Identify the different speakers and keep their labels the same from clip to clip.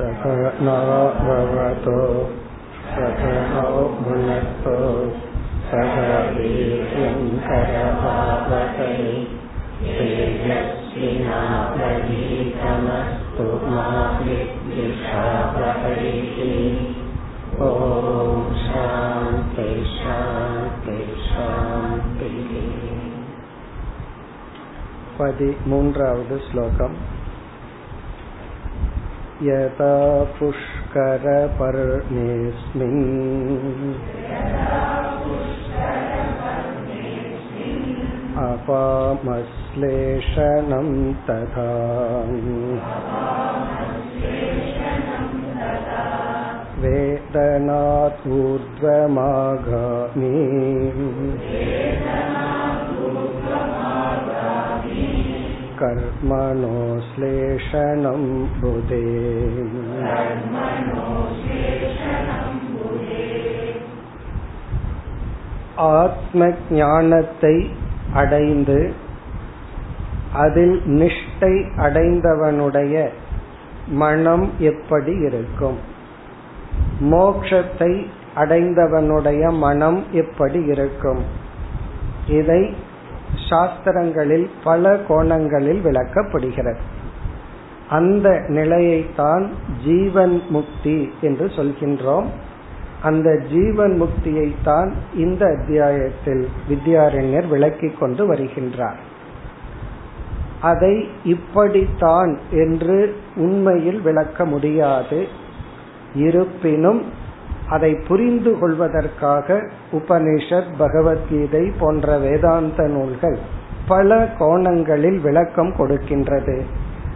Speaker 1: सकनाभवतो सकनो भुनक्तो सह वीर्यङ्करभावकै तेजस्विनावधीतमस्तु मा विद्विषावहैः ॐ शान्ति शान्ति शान्तिः पदिमून्रावद् श्लोकम् यथा पुष्करपर्णेऽस्मिन् अपामश्लेषणं तथा वेदनात् ऊर्ध्वमागामि कर्मणोश्लेषणं बुधे ஆத்ம ஞானத்தை அடைந்து அதில் நிஷ்டை அடைந்தவனுடைய மனம் எப்படி இருக்கும் மோக்ஷத்தை அடைந்தவனுடைய மனம் எப்படி இருக்கும் இதை சாஸ்திரங்களில் பல கோணங்களில் விளக்கப்படுகிறது. அந்த நிலையைத்தான் ஜீவன் முக்தி என்று சொல்கின்றோம். அந்த ஜீவன் முக்தியை தான் இந்த அத்தியாயத்தில் வித்யாரண்யர் விளக்கிக் கொண்டு வருகின்றார். அதை இப்படித்தான் என்று உண்மையில் விளக்க முடியாது. இருப்பினும் அதை புரிந்து கொள்வதற்காக உபனிஷத் பகவத்கீதை போன்ற வேதாந்த நூல்கள் பல கோணங்களில் விளக்கம் கொடுக்கின்றது.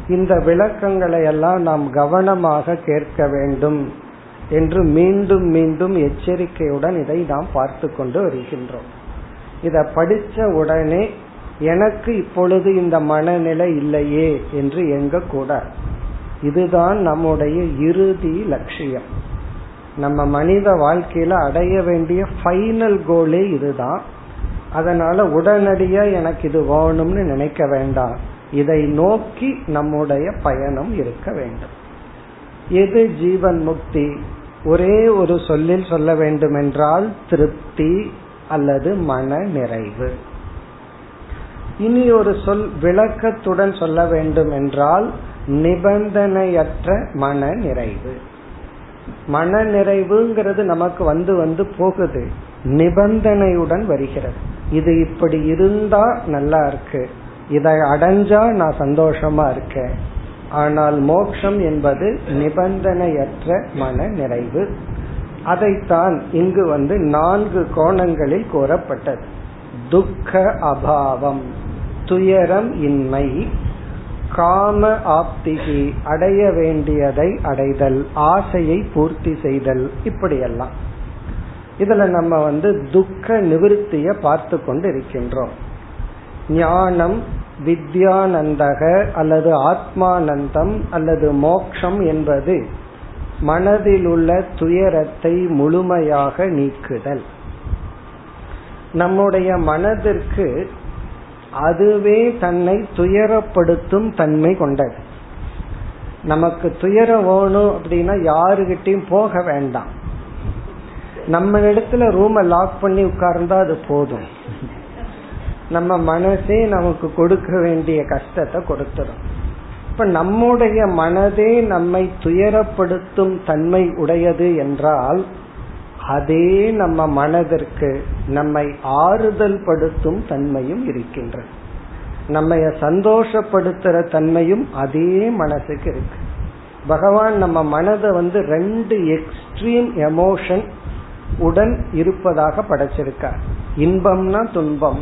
Speaker 1: இந்த விளக்கங்களை எல்லாம் நாம் கவனமாக கேட்க வேண்டும் என்று மீண்டும் மீண்டும் எச்சரிக்கையுடன் இதை நாம் பார்த்து கொண்டு வருகின்றோம். இதை படித்த உடனே எனக்கு இப்பொழுது இந்த மனநிலை இல்லையே என்று எங்க கூட இதுதான் நம்முடைய இறுதி லட்சியம். நம்ம மனித வாழ்க்கையில அடைய வேண்டிய ஃபைனல் கோலே இதுதான். அதனால உடனடியா எனக்கு இது வேணும்னு நினைக்க வேண்டாம். இதை நோக்கி நம்முடைய பயணம் இருக்க வேண்டும். எது ஜீவன் முக்தி? ஒரே ஒரு சொல்லில் சொல்ல வேண்டுமென்றால் திருப்தி அல்லது மன நிறைவு. இனி ஒரு சொல் விளக்கத்துடன் சொல்ல வேண்டும் என்றால் நிபந்தனையற்ற மன நிறைவு. மன நிறைவுங்கிறது நமக்கு வந்து வந்து போகுது. நிபந்தனையுடன் வருகிறது. இது இப்படி இருந்தா நல்லா இருக்கு. இதை அடைஞ்சா நான் சந்தோஷமா இருக்கேன். ஆனால் மோக்ஷம் என்பது நிபந்தனையற்ற மன நிறைவு அதைத்தான் இங்கு வந்து நான்கு கோணங்களில் கூறப்பட்டது. துக்க அபாவம் துயரம் இன்மை காம ஆப்திகி அடைய வேண்டியதை அடைதல் ஆசையை பூர்த்தி செய்தல் இப்படியெல்லாம். இதுல நம்ம வந்து துக்க நிவிருத்திய பார்த்து கொண்டு இருக்கின்றோம் ஞானம் வித்யானந்தக அல்லது ஆத்மானந்தம் அல்லது மோக்ஷம் என்பது மனதில் உள்ள துயரத்தை முழுமையாக நீக்குதல். நம்முடைய மனதிற்கு அதுவே தன்னை துயரப்படுத்தும் தன்மை கொண்டது. நமக்கு துயரம் வேணும் அப்படின்னா யாருகிட்டையும் போக வேண்டாம். நம்ம இடத்துல ரூமை லாக் பண்ணி உட்கார்ந்தா அது போதும். நம்ம மனசே நமக்கு கொடுக்க வேண்டிய கஷ்டத்தை கொடுத்துரும். இப்ப நம்முடைய மனதே நம்மை துயரப்படுத்தும் தன்மை உடையது என்றால் அதே நம்ம மனதிற்கு நம்மை ஆறுதல் படுத்தும் தன்மையும் இருக்கின்றது. நம்ம சந்தோஷப்படுத்துற தன்மையும் அதே மனசுக்கு இருக்கு. பகவான் நம்ம மனதை வந்து ரெண்டு எக்ஸ்ட்ரீம் எமோஷன் உடன் இருப்பதாக படைச்சிருக்கார். இன்பம்னா துன்பம்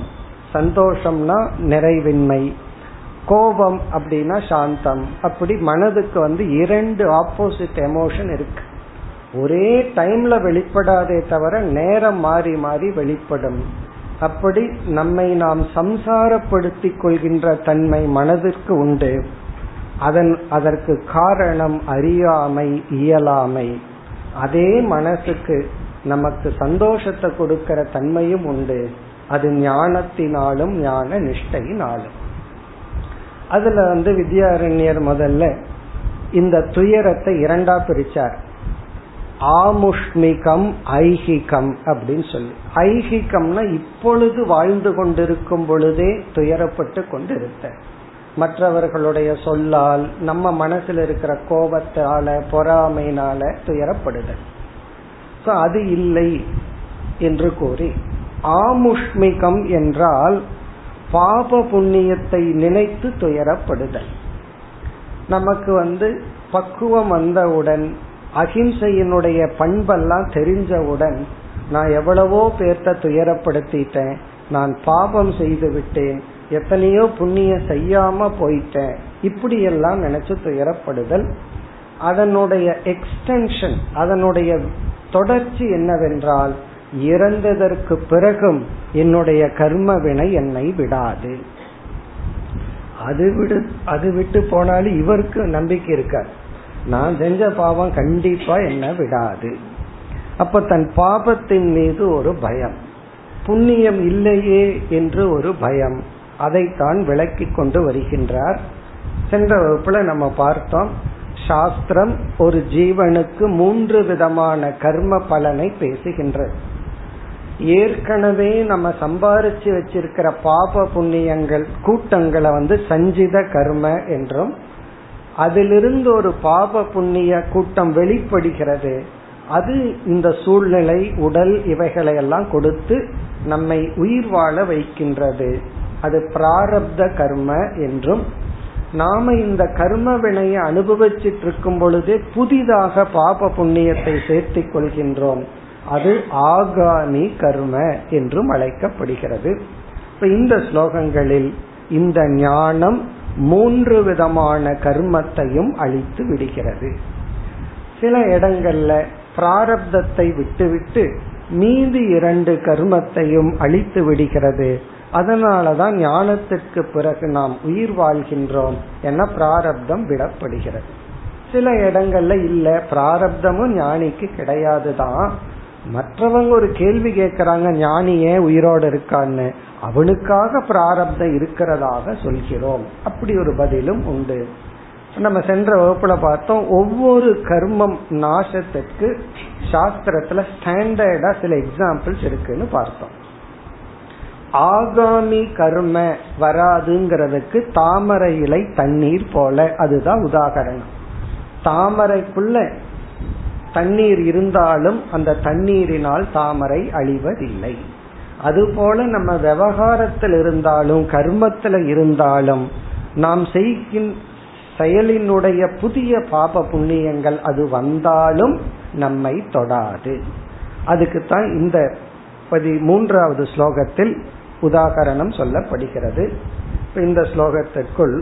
Speaker 1: சந்தோஷம்னா நிறைவின்மை கோபம் அப்படின்னா சாந்தம். அப்படி மனதுக்கு வந்து இரண்டு ஆப்போசிட் எமோஷன் இருக்கு. ஒரே டைம்ல வெளிப்படாதே தவிர நேரம் மாறி மாறி வெளிப்படும். அப்படி நம்மை நாம் சம்சாரப்படுத்திக் கொள்கின்ற தன்மை மனதிற்கு உண்டு. அதன் அதற்கு காரணம் அறியாமை இயலாமை. அதே மனசுக்கு நமக்கு சந்தோஷத்தை கொடுக்கிற தன்மையும் உண்டு. அது ஞானத்தினாலும் ஞான நிஷ்டையினாலும். அதுல வந்து வித்யாரண்யர் முதல்ல இந்த துயரத்தை இரண்டா பிரிச்சார். ஆமுஷ்மிகம் ஐஹிகம் அப்படின்னு சொல்லி. ஐஹிகம்னா இப்பொழுது வாழ்ந்து கொண்டிருக்கும் பொழுதே துயரப்பட்டு கொண்டிருத்த. மற்றவர்களுடைய சொல்லால் நம்ம மனசுல இருக்கிற கோபத்தால பொறாமையினால துயரப்படுதல் அது இல்லை என்று கூறி ஆமுஷ்மிகம் என்றால் பாப புண்ணியத்தை நினைத்து துயரப்படுதல். நமக்கு வந்து பக்குவம் வந்தவுடன் அகிம்சையினுடைய பண்பெல்லாம் தெரிஞ்சவுடன் நான் எவ்வளவோ பேர்த்த துயரப்படுத்திட்டேன். நான் பாபம் செய்து விட்டேன். எத்தனையோ புண்ணியம் செய்யாம போயிட்டேன். இப்படியெல்லாம் நினைச்சு துயரப்படுதல். அதனுடைய எக்ஸ்டென்ஷன் அதனுடைய தொடர்ச்சி என்னவென்றால் இறந்ததற்கு பிறகும் என்னுடைய கர்ம வினை என்னை விடாது. அது விடு அது விட்டு போனாலும் இவருக்கு நம்பிக்கை இருக்காது. நான் செஞ்ச பாவம் கண்டிப்பா என்ன விடாது. அப்ப தன் பாபத்தின் மீது ஒரு பயம். புண்ணியம் இல்லையே என்று ஒரு பயம். அதைத்தான் விளக்கி கொண்டு வருகின்றார். சென்ற வகுப்புல நம்ம பார்த்தோம் சாஸ்திரம் ஒரு ஜீவனுக்கு மூன்று விதமான கர்ம பலனை பேசுகின்றது. ஏற்கனவே நம்ம சம்பாரிச்சு வச்சிருக்கிற பாப புண்ணியங்கள் கூட்டங்களை வந்து சஞ்சித கர்ம என்றும் அதிலிருந்து ஒரு பாப புண்ணிய கூட்டம் வெளிப்படுகிறது. அது இந்த சூழ்நிலை உடல் இவைகளை எல்லாம் கொடுத்து நம்மை உயிர் வாழ வைக்கின்றது. அது பிராரப்த கர்ம என்றும் நாம இந்த கர்ம வினையை அனுபவிச்சிட்டு இருக்கும் பொழுதே புதிதாக பாப புண்ணியத்தை சேர்த்திக் கொள்கின்றோம். அது ஆகாமி கர்ம என்றும் அழைக்கப்படுகிறது. இப்ப இந்த ஸ்லோகங்களில் இந்த ஞானம் மூன்று விதமான கர்மத்தையும் அழித்து விடுகிறது. சில இடங்கள்ல பிராரப்தத்தை விட்டுவிட்டு மீதி இரண்டு கர்மத்தையும் அழித்து விடுகிறது. அதனாலதான் ஞானத்திற்கு பிறகு நாம் உயிர் வாழ்கின்றோம் என பிராரப்தம் விடப்படுகிறது. சில இடங்கள்ல இல்ல பிராரப்தமும் ஞானிக்கு கிடையாதுதான். மற்றவங்க ஒரு கேள்வி கேட்கறாங்க ஞானி ஏன் உயிரோடு இருக்கான்னு? அவனுக்காக பிராரப்தம் இருக்கிறதாக சொல்கிறோம். அப்படி ஒரு பதிலும் உண்டு. நம்ம சென்ற வகுப்புல பார்த்தோம் ஒவ்வொரு கர்மம் நாசத்துக்கு சாஸ்திரத்துல ஸ்டாண்டர்டா சில எக்ஸாம்பிள்ஸ் இருக்குன்னு பார்த்தோம். ஆகாமி கர்ம வராதுங்கிறதுக்கு தாமரை இலை தண்ணீர் போல. அதுதான் உதாகரணம். தாமரைக்குள்ள தண்ணீர் இருந்தாலும் அந்த தண்ணீரினால் தாமரை அழிவதில்லை. அதுபோல நம்ம விவகாரத்தில் இருந்தாலும் கர்மத்தில் இருந்தாலும் நாம் செய்கின் செயலினுடைய புதிய பாப புண்ணியங்கள் அது வந்தாலும் நம்மை தொடாது. அதுக்குத்தான் இந்த பதி மூன்றாவது ஸ்லோகத்தில் உதாகரணம் சொல்லப்படுகிறது. இந்த ஸ்லோகத்திற்குள்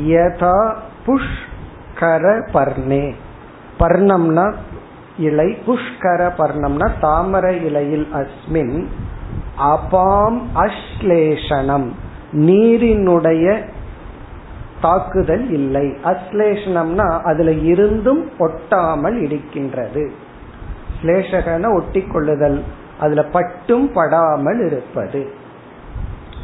Speaker 1: யதா புஷ்கர பர்ணே. பர்ணம்னா இலை புஷ்கர பர்ணம்னா தாமரை இலையில் அஸ்மின் அபாம் அஸ்லேஷனம் நீரினுடைய தாக்குதல் இல்லை. அஸ்லேஷனம்னா அதுல இருந்தும் ஒட்டாமல் இருக்கின்றது. ஸ்லேஷகன ஒட்டி கொள்ளுதல் அதுல பட்டும் படாமல் இருப்பது.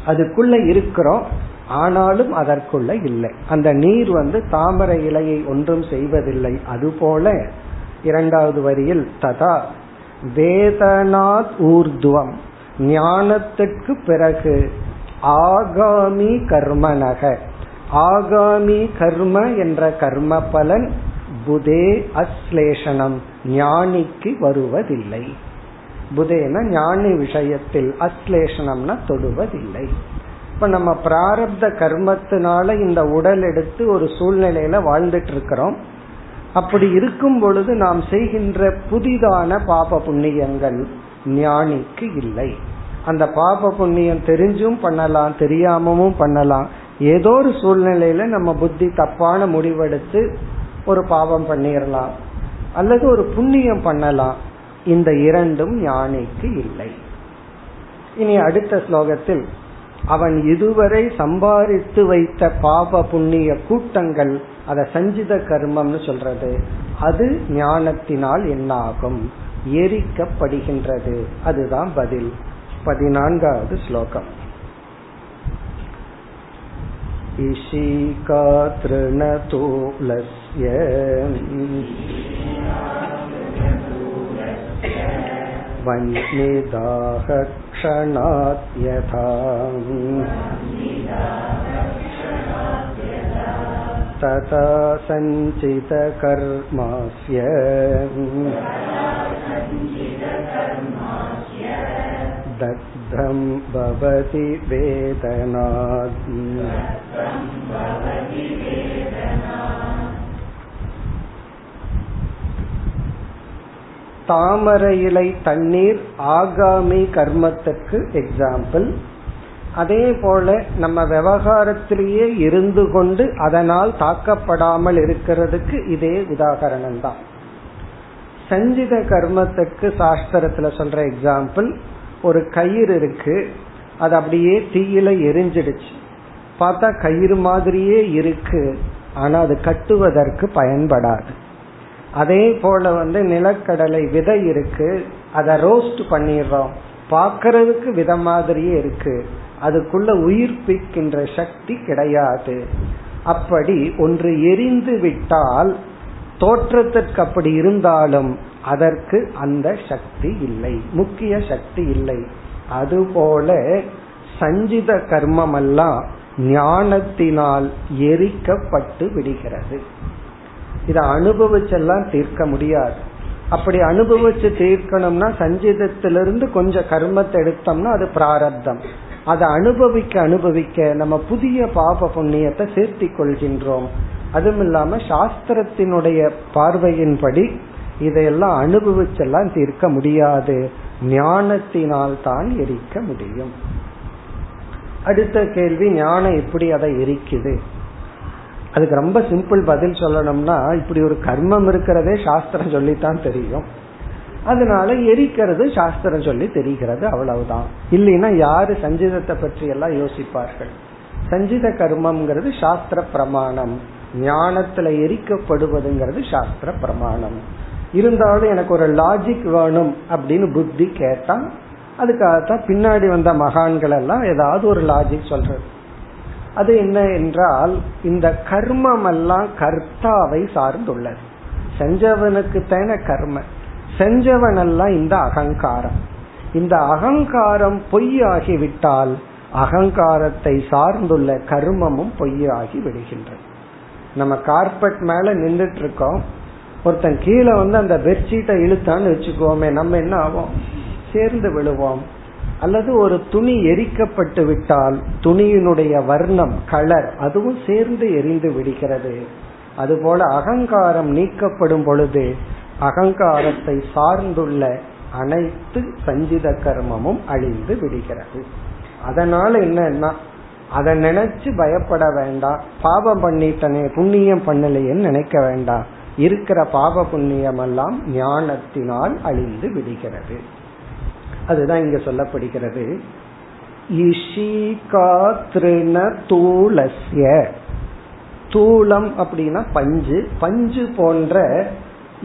Speaker 1: அதுக்குள்ள இருக்கிறோம். ஆனாலும் அதற்குள்ள இல்லை. அந்த நீர் வந்து தாமரை இலையை ஒன்றும் செய்வதில்லை. அதுபோல இரண்டாவது வரியில் ததா. வேதனாத் ஊர்துவம். ஞானத்துக்கு பிறகு ஆகாமி கர்மனக. ஆகாமி கர்ம என்ற கர்ம பலன் புதே அஸ்லேஷனம். ஞானிக்கு வருவதில்லை. புதேன ஞானி விஷயத்தில் அஸ்லேஷனம்னா தொடுவதில்லை. இப்ப நம்ம பிராரப்த கர்மத்தினால இந்த உடல் எடுத்து ஒரு சூழ்நிலையில வாழ்ந்துட்டு இருக்கிறோம். அப்படி இருக்கும் பொழுது நாம் செய்கின்ற புதிதான பாப புண்ணியங்கள் ஞானிக்கு இல்லை. அந்த பாப புண்ணியம் தெரிஞ்சும் பண்ணலாம் தெரியாமவும் பண்ணலாம். ஏதோ ஒரு சூழ்நிலையில நம்ம புத்தி தப்பான முடிவெடுத்து ஒரு பாவம் பண்ணிடலாம் அல்லது ஒரு புண்ணியம் பண்ணலாம். இந்த இரண்டும் ஞானிக்கு இல்லை. இனி அடுத்த ஸ்லோகத்தில் அவன் இதுவரை சம்பாதித்து வைத்த பாப புண்ணிய கூட்டங்கள் அத சஞ்சித கர்மம்னு சொல்றது அது ஞானத்தினால் என்னாகும் எரிக்கப்படுகின்றது அதுதான் பதில் பதினான்காவது ஸ்லோகம் इशिका तृणतोलस्य वह्निदाह क्षणात् यथा। तथा सञ्चितकर्मास्य। दग्धं भवति वेदनात्। தாமரை இலை தண்ணீர் ஆகாமி கர்மத்துக்கு எக்ஸாம்பிள் அதே போல நம்ம விவகாரத்திலேயே இருந்து கொண்டு அதனால் தாக்கப்படாமல் இருக்கிறதுக்கு இதே உதாகரணம் தான் சஞ்சித கர்மத்துக்கு சாஸ்திரத்துல சொல்ற எக்ஸாம்பிள் ஒரு கயிறு இருக்கு அது அப்படியே தீயில எரிஞ்சிடுச்சு. பார்த்தா கயிறு மாதிரியே இருக்கு ஆனா அது கட்டுவதற்கு பயன்படாது. அதே போல வந்து நிலக்கடலை விதை இருக்கு அதை ரோஸ்ட் பண்ணிடுறோம். பார்க்கறதுக்கு வித மாதிரியே இருக்கு. அதுக்குள்ள உயிர்ப்பிக்கின்ற சக்தி கிடையாது. அப்படி ஒன்று எரிந்து விட்டால் தோற்றத்திற்கு அப்படி இருந்தாலும் அதற்கு அந்த சக்தி இல்லை. முக்கிய சக்தி இல்லை. அதுபோல சஞ்சித கர்மமெல்லாம் ஞானத்தினால் எரிக்கப்பட்டு விடுகிறது. இதை அனுபவிச்செல்லாம் தீர்க்க முடியாது. அப்படி அனுபவிச்சு தீர்க்கணும்னா சஞ்சீதத்திலிருந்து கொஞ்சம் கர்மத்தை எடுத்தோம்னா அது பிராரப்தம். அதை அனுபவிக்க அனுபவிக்க நம்ம புதிய பாப புண்ணியத்தை சேர்த்தி கொள்கின்றோம். அதுவும் இல்லாம சாஸ்திரத்தினுடைய பார்வையின்படி இதையெல்லாம் அனுபவிச்செல்லாம் தீர்க்க முடியாது. ஞானத்தினால் தான் எரிக்க முடியும். அடுத்த கேள்வி ஞானம் எப்படி அதை எரிக்குது? அதுக்கு ரொம்ப சிம்பிள் பதில் சொல்லணும்னா இப்படி ஒரு கர்மம் இருக்கிறதே சாஸ்திரம் சொல்லித்தான் தெரியும். அதனால எரிக்கிறது சாஸ்திரம் சொல்லி தெரிகிறது அவ்வளவுதான். இல்லைன்னா யாரு சஞ்சிதத்தை பற்றி எல்லாம் யோசிப்பார்கள்? சஞ்சித கர்மம்ங்கிறது சாஸ்திர பிரமாணம். ஞானத்துல எரிக்கப்படுவதுங்கிறது சாஸ்திர பிரமாணம். இருந்தாலும் எனக்கு ஒரு லாஜிக் வேணும் அப்படின்னு புத்தி கேட்டா அதுக்காகத்தான் பின்னாடி வந்த மகான்கள் எல்லாம் ஏதாவது ஒரு லாஜிக் சொல்றது. அது என்ன என்றால் இந்த கர்மம் எல்லாம் கர்த்தாவை சார்ந்துள்ளது. செஞ்சவனுக்கு தான கர்ம. செஞ்சவன் எல்லாம் இந்த அகங்காரம். இந்த அகங்காரம் பொய்யாகிவிட்டால் அகங்காரத்தை சார்ந்துள்ள கர்மமும் பொய்யாகி விடுகின்றது. நம்ம கார்பெட் மேல நின்றுட்டு இருக்கோம் ஒருத்தன் கீழே வந்து அந்த பெட்ஷீட்டை இழுத்தான்னு வச்சுக்கோமே நம்ம என்ன ஆகும் சேர்ந்து விழுவோம். அல்லது ஒரு துணி எரிக்கப்பட்டு விட்டால் துணியினுடைய வர்ணம் கலர் அதுவும் சேர்ந்து எரிந்து விடுகிறது. அதுபோல அகங்காரம் நீக்கப்படும் பொழுது அகங்காரத்தை சார்ந்துள்ள அனைத்து சஞ்சித கர்மமும் அழிந்து விடுகிறது. அதனால என்னன்னா அதை நினைச்சு பயப்பட வேண்டாம். பாவம் பண்ணிட்டனே புண்ணியம் பண்ணலையேன்னு நினைக்க வேண்டாம். இருக்கிற பாவ புண்ணியம் எல்லாம் ஞானத்தினால் அழிந்து விடுகிறது. அதுதான் இங்க சொல்லப்படுகிறது. தூளஸ்ய தூளம் அப்படின்னா பஞ்சு. பஞ்சு போன்ற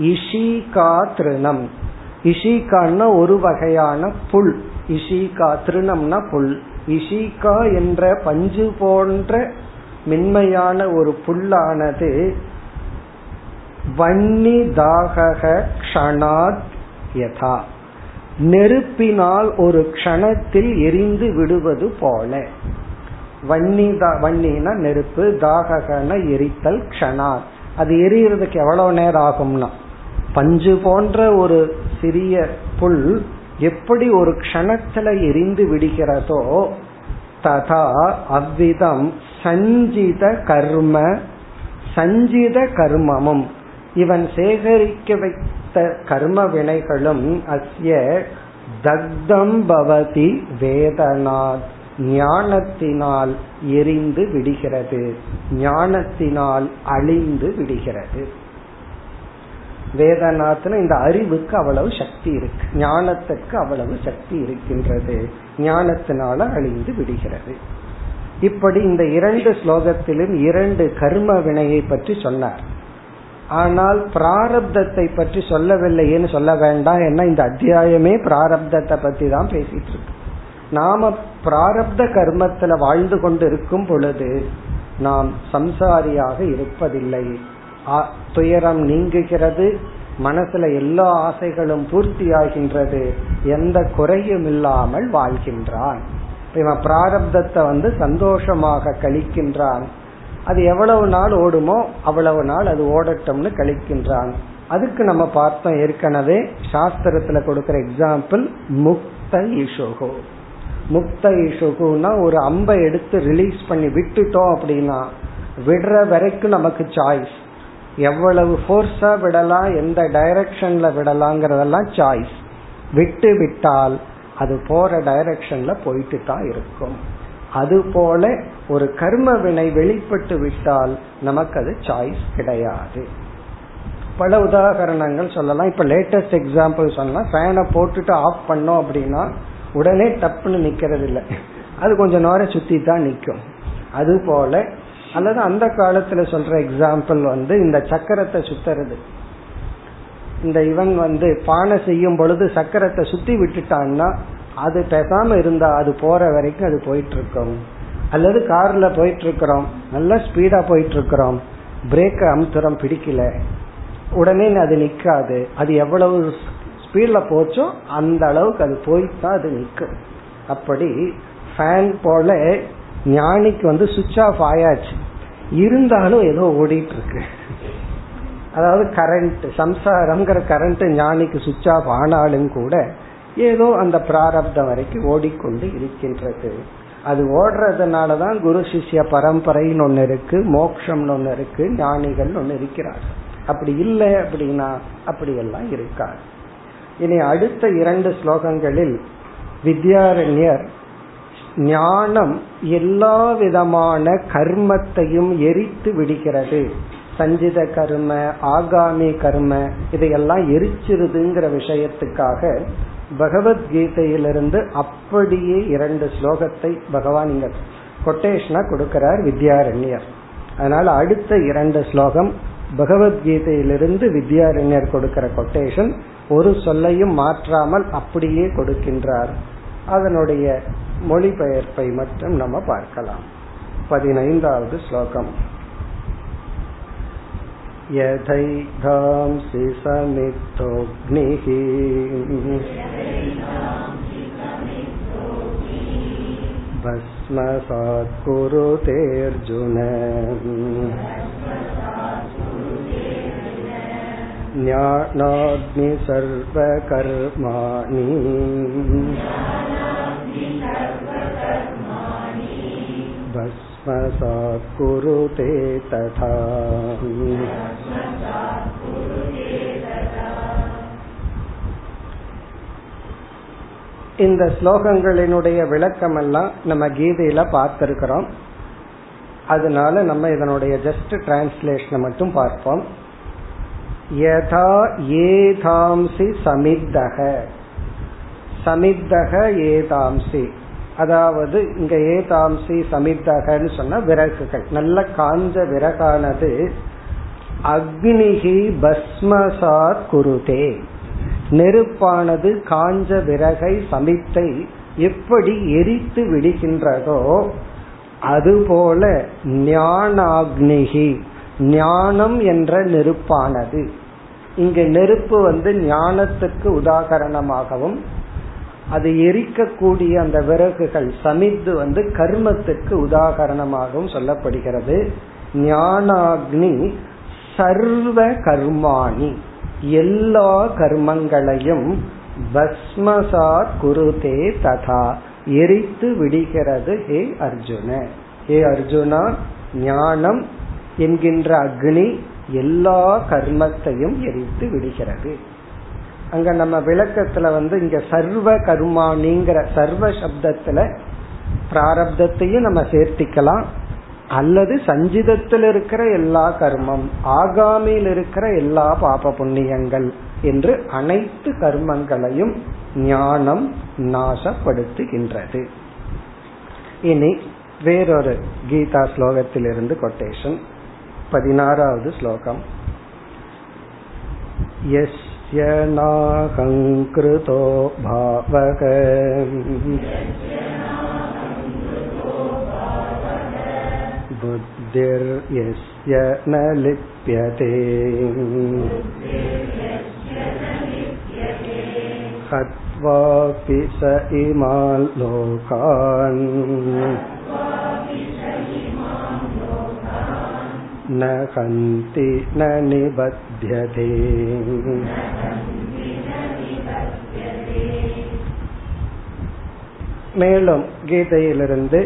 Speaker 1: இஷிகா திருணம் இஷிகான்னா ஒரு வகையான புல். இஷிகா திருணம்னா புல். இஷிகா என்ற பஞ்சு போன்ற மென்மையான ஒரு புல்லானது வன்னி தாகக க்ஷணாத் யதா. நெருப்பினால் ஒரு க்ஷணத்தில் எரிந்து விடுவது போல. வன்னி வன்னினா நெருப்பு தாககன எரித்தல் க்ஷணாத். அது எரியறதுக்கு எவ்வளவு நேரம் ஆகும்னா? பஞ்சு போன்ற ஒரு சிறிய புல் எப்படி ஒரு க்ஷணத்துல எரிந்து விடுகிறதோ ததா அவ்விதம் சஞ்சித கர்ம சஞ்சித கர்மமும். இவன் சேகரிக்க கர்ம வினைகளும் அஸ்ய தக்தம் பவதி வேதனாத். ஞானத்தினால் எரிந்து விடுகிறது. ஞானத்தினால் அழிந்து விடுகிறது. வேதனாத்னா இந்த அறிவுக்கு அவ்வளவு சக்தி இருக்கு. ஞானத்துக்கு அவ்வளவு சக்தி இருக்கின்றது. ஞானத்தினால அழிந்து விடுகிறது. இப்படி இந்த இரண்டு ஸ்லோகத்திலும் இரண்டு கர்ம வினையை பற்றி சொன்னார். ஆனால் பிராரப்தத்தை பற்றி சொல்லவில்லையேன்னு சொல்ல வேண்டாம். ஏன்னா இந்த அத்தியாயமே பிராரப்தத்தை பத்தி தான் பேசிட்டு இருக்கு. நாம பிராரப்த கர்மத்துல வாழ்ந்து கொண்டு இருக்கும் பொழுது நாம் சம்சாரியாக இருப்பதில்லை. துயரம் நீங்குகிறது. மனசுல எல்லா ஆசைகளும் பூர்த்தியாகின்றது. எந்த குறையும் இல்லாமல் வாழ்கின்றான். இவன் பிராரப்தத்தை வந்து சந்தோஷமாக கழிக்கின்றான். அது எவ்வளவு நாள் ஓடுமோ அவ்வளவு நாள் அது ஓடட்டும்னு கழிக்கின்றான். அதுக்கு நம்ம பார்த்தோம் ஏற்கனவே சாஸ்திரத்துல கொடுக்கிற எக்ஸாம்பிள் முக்த இஷோகோ. முக்த இஷுகுனா ஒரு அம்பை எடுத்து ரிலீஸ் பண்ணி விட்டுட்டோம் அப்படின்னா விடுற வரைக்கும் நமக்கு சாய்ஸ் எவ்வளவு ஃபோர்ஸா விடலாம் எந்த டைரக்ஷன்ல விடலாங்கிறதெல்லாம் சாய்ஸ் விட்டு விட்டால் அது போற டைரக்ஷன்ல போயிட்டு தான் இருக்கும். அது போல ஒரு கர்ம வினை வெளிப்பட்டு விட்டால் நமக்கு அது சாய்ஸ் கிடையாது. பல உதாகரணங்கள் சொல்லலாம். இப்ப லேட்டஸ்ட் எக்ஸாம்பிள் சொல்லலாம் ஃபேனை போட்டுட்டு ஆஃப் பண்ணோம் அப்படின்னா உடனே டப்புன்னு நிக்கிறது இல்லை அது கொஞ்சம் நேரம் சுத்தி தான் நிக்கும். அது போல அல்லது அந்த காலத்துல சொல்ற எக்ஸாம்பிள் வந்து இந்த சக்கரத்தை சுத்துறது. இந்த இவன் வந்து பானை செய்யும் பொழுது சக்கரத்தை சுத்தி விட்டுட்டான்னா அது பேசாம இருந்தா அது போற வரைக்கும் அது போயிட்டு இருக்கும். அல்லது கார்ல போயிட்டு இருக்கிறோம் நல்லா ஸ்பீடா போயிட்டு இருக்கிறோம் பிரேக்க அமுத்துறம் பிடிக்கல. உடனே அது நிக்காது. அது எவ்வளவு ஸ்பீட்ல போச்சோ அந்த அளவுக்கு அது போய்தான் அது நிற்கும் அப்படி ஃபேன் போல ஞானிக்கு வந்து சுவிட்ச் ஆஃப் ஆயாச்சு. இருந்தாலும் ஏதோ ஓடிட்டு இருக்கு அதாவது கரண்ட் சம்சாரம்ங்கிற கரண்ட் ஞானிக்கு சுவிட்ச் ஆஃப் ஆனாலும் கூட ஏதோ அந்த பிராரப்தம் வரைக்கும் ஓடிக்கொண்டு இருக்கின்றது. அது ஓடுறதுனால தான் குரு சிஷ்ய பரம்பரைன்னு ஒன்று இருக்கு மோக்ஷம்னு ஒன்று இருக்கு ஞானிகள் ஒன்று இருக்கிறார். அப்படி இல்லை அப்படின்னா அப்படியெல்லாம் இருக்கார் இனி அடுத்த இரண்டு ஸ்லோகங்களில் வித்யாரண்யர் ஞானம் எல்லா விதமான கர்மத்தையும் எரித்து விடுகிறது. சஞ்சித கர்ம ஆகாமி கர்ம இதையெல்லாம் எரிச்சிருதுங்கிற விஷயத்துக்காக பகவத்கீதையிலிருந்து அப்படியே இரண்டு ஸ்லோகத்தை பகவான் இங்க கொட்டேஷனா கொடுக்கிறார் வித்யாரண்யர். அதனால அடுத்த இரண்டு ஸ்லோகம் பகவத்கீதையிலிருந்து வித்யாரண்யர் கொடுக்கிற கொட்டேஷன் ஒரு சொல்லையும் மாற்றாமல் அப்படியே கொடுக்கின்றார். அதனுடைய மொழிபெயர்ப்பை மட்டும் நம்ம பார்க்கலாம். பதினைந்தாவது ஸ்லோகம். यथैधांसि समिद्धोऽग्निः भस्मसात् कुरुतेऽर्जुन ज्ञानाग्नि सर्वकर्माणि भस्मसात् कुरुते तथा இந்த ஸ்லோகங்களினுடைய விளக்கம் எல்லாம் நம்ம கீதையில பார்த்திருக்கிறோம் அதனால நம்ம இதனுடைய ஜஸ்ட் டிரான்ஸ்லேஷனை மட்டும் பார்ப்போம் யதா ஏதாம்சி சமித்தக சமித்தக ஏதாம்சி அதாவது இங்க ஏதாம்சி சமித்தகன்னு சொன்ன விறகுகள். நல்ல காஞ்ச விறகானது அக்னிகி பஸ்மசாத் குருதே. நெருப்பானது காஞ்ச விறகை சமித்தை எப்படி எரித்து விடுகின்றதோ அதுபோல ஞானாக்னிகி ஞானம் என்ற நெருப்பானது. இங்கு நெருப்பு வந்து ஞானத்துக்கு உதாகரணமாகவும் அது எரிக்கக்கூடிய அந்த விறகுகள் சமித்து வந்து கர்மத்துக்கு உதாகரணமாகவும் சொல்லப்படுகிறது. ஞானாக்னி சர்வ கர்மாணி. எல்லா கர்மங்களையும் பஸ்மசாத் குருதே ததா. எரித்து விடுகிறது ஹே அர்ஜுன. ஹே அர்ஜுனா ஞானம் என்கின்ற அக்னி எல்லா கர்மத்தையும் எரித்து விடுகிறது. அங்க நம்ம விளக்கத்துல வந்து இங்க சர்வ கர்மானிங்கிற சர்வ சப்தத்துல பிராரப்தத்தையும் நம்ம சேர்த்திக்கலாம். அல்லது சஞ்சிதத்தில் இருக்கிற எல்லா கர்மம் ஆகாமியில் இருக்கிற எல்லா பாப புண்ணியங்கள் என்று அனைத்து கர்மங்களையும் ஞானம் நாசப்படுத்துகின்றது. இனி வேறொரு கீதா ஸ்லோகத்திலிருந்து கொட்டேஷன் பதினாறாவது ஸ்லோகம். எஸ் यस्य नाहङ्कृतो भावः बुद्धिर्यस्य न लिप्यते हत्वापि स इमान् लोकान् न हन्ति न निबध्यते மேலும் கீதையிலிருந்து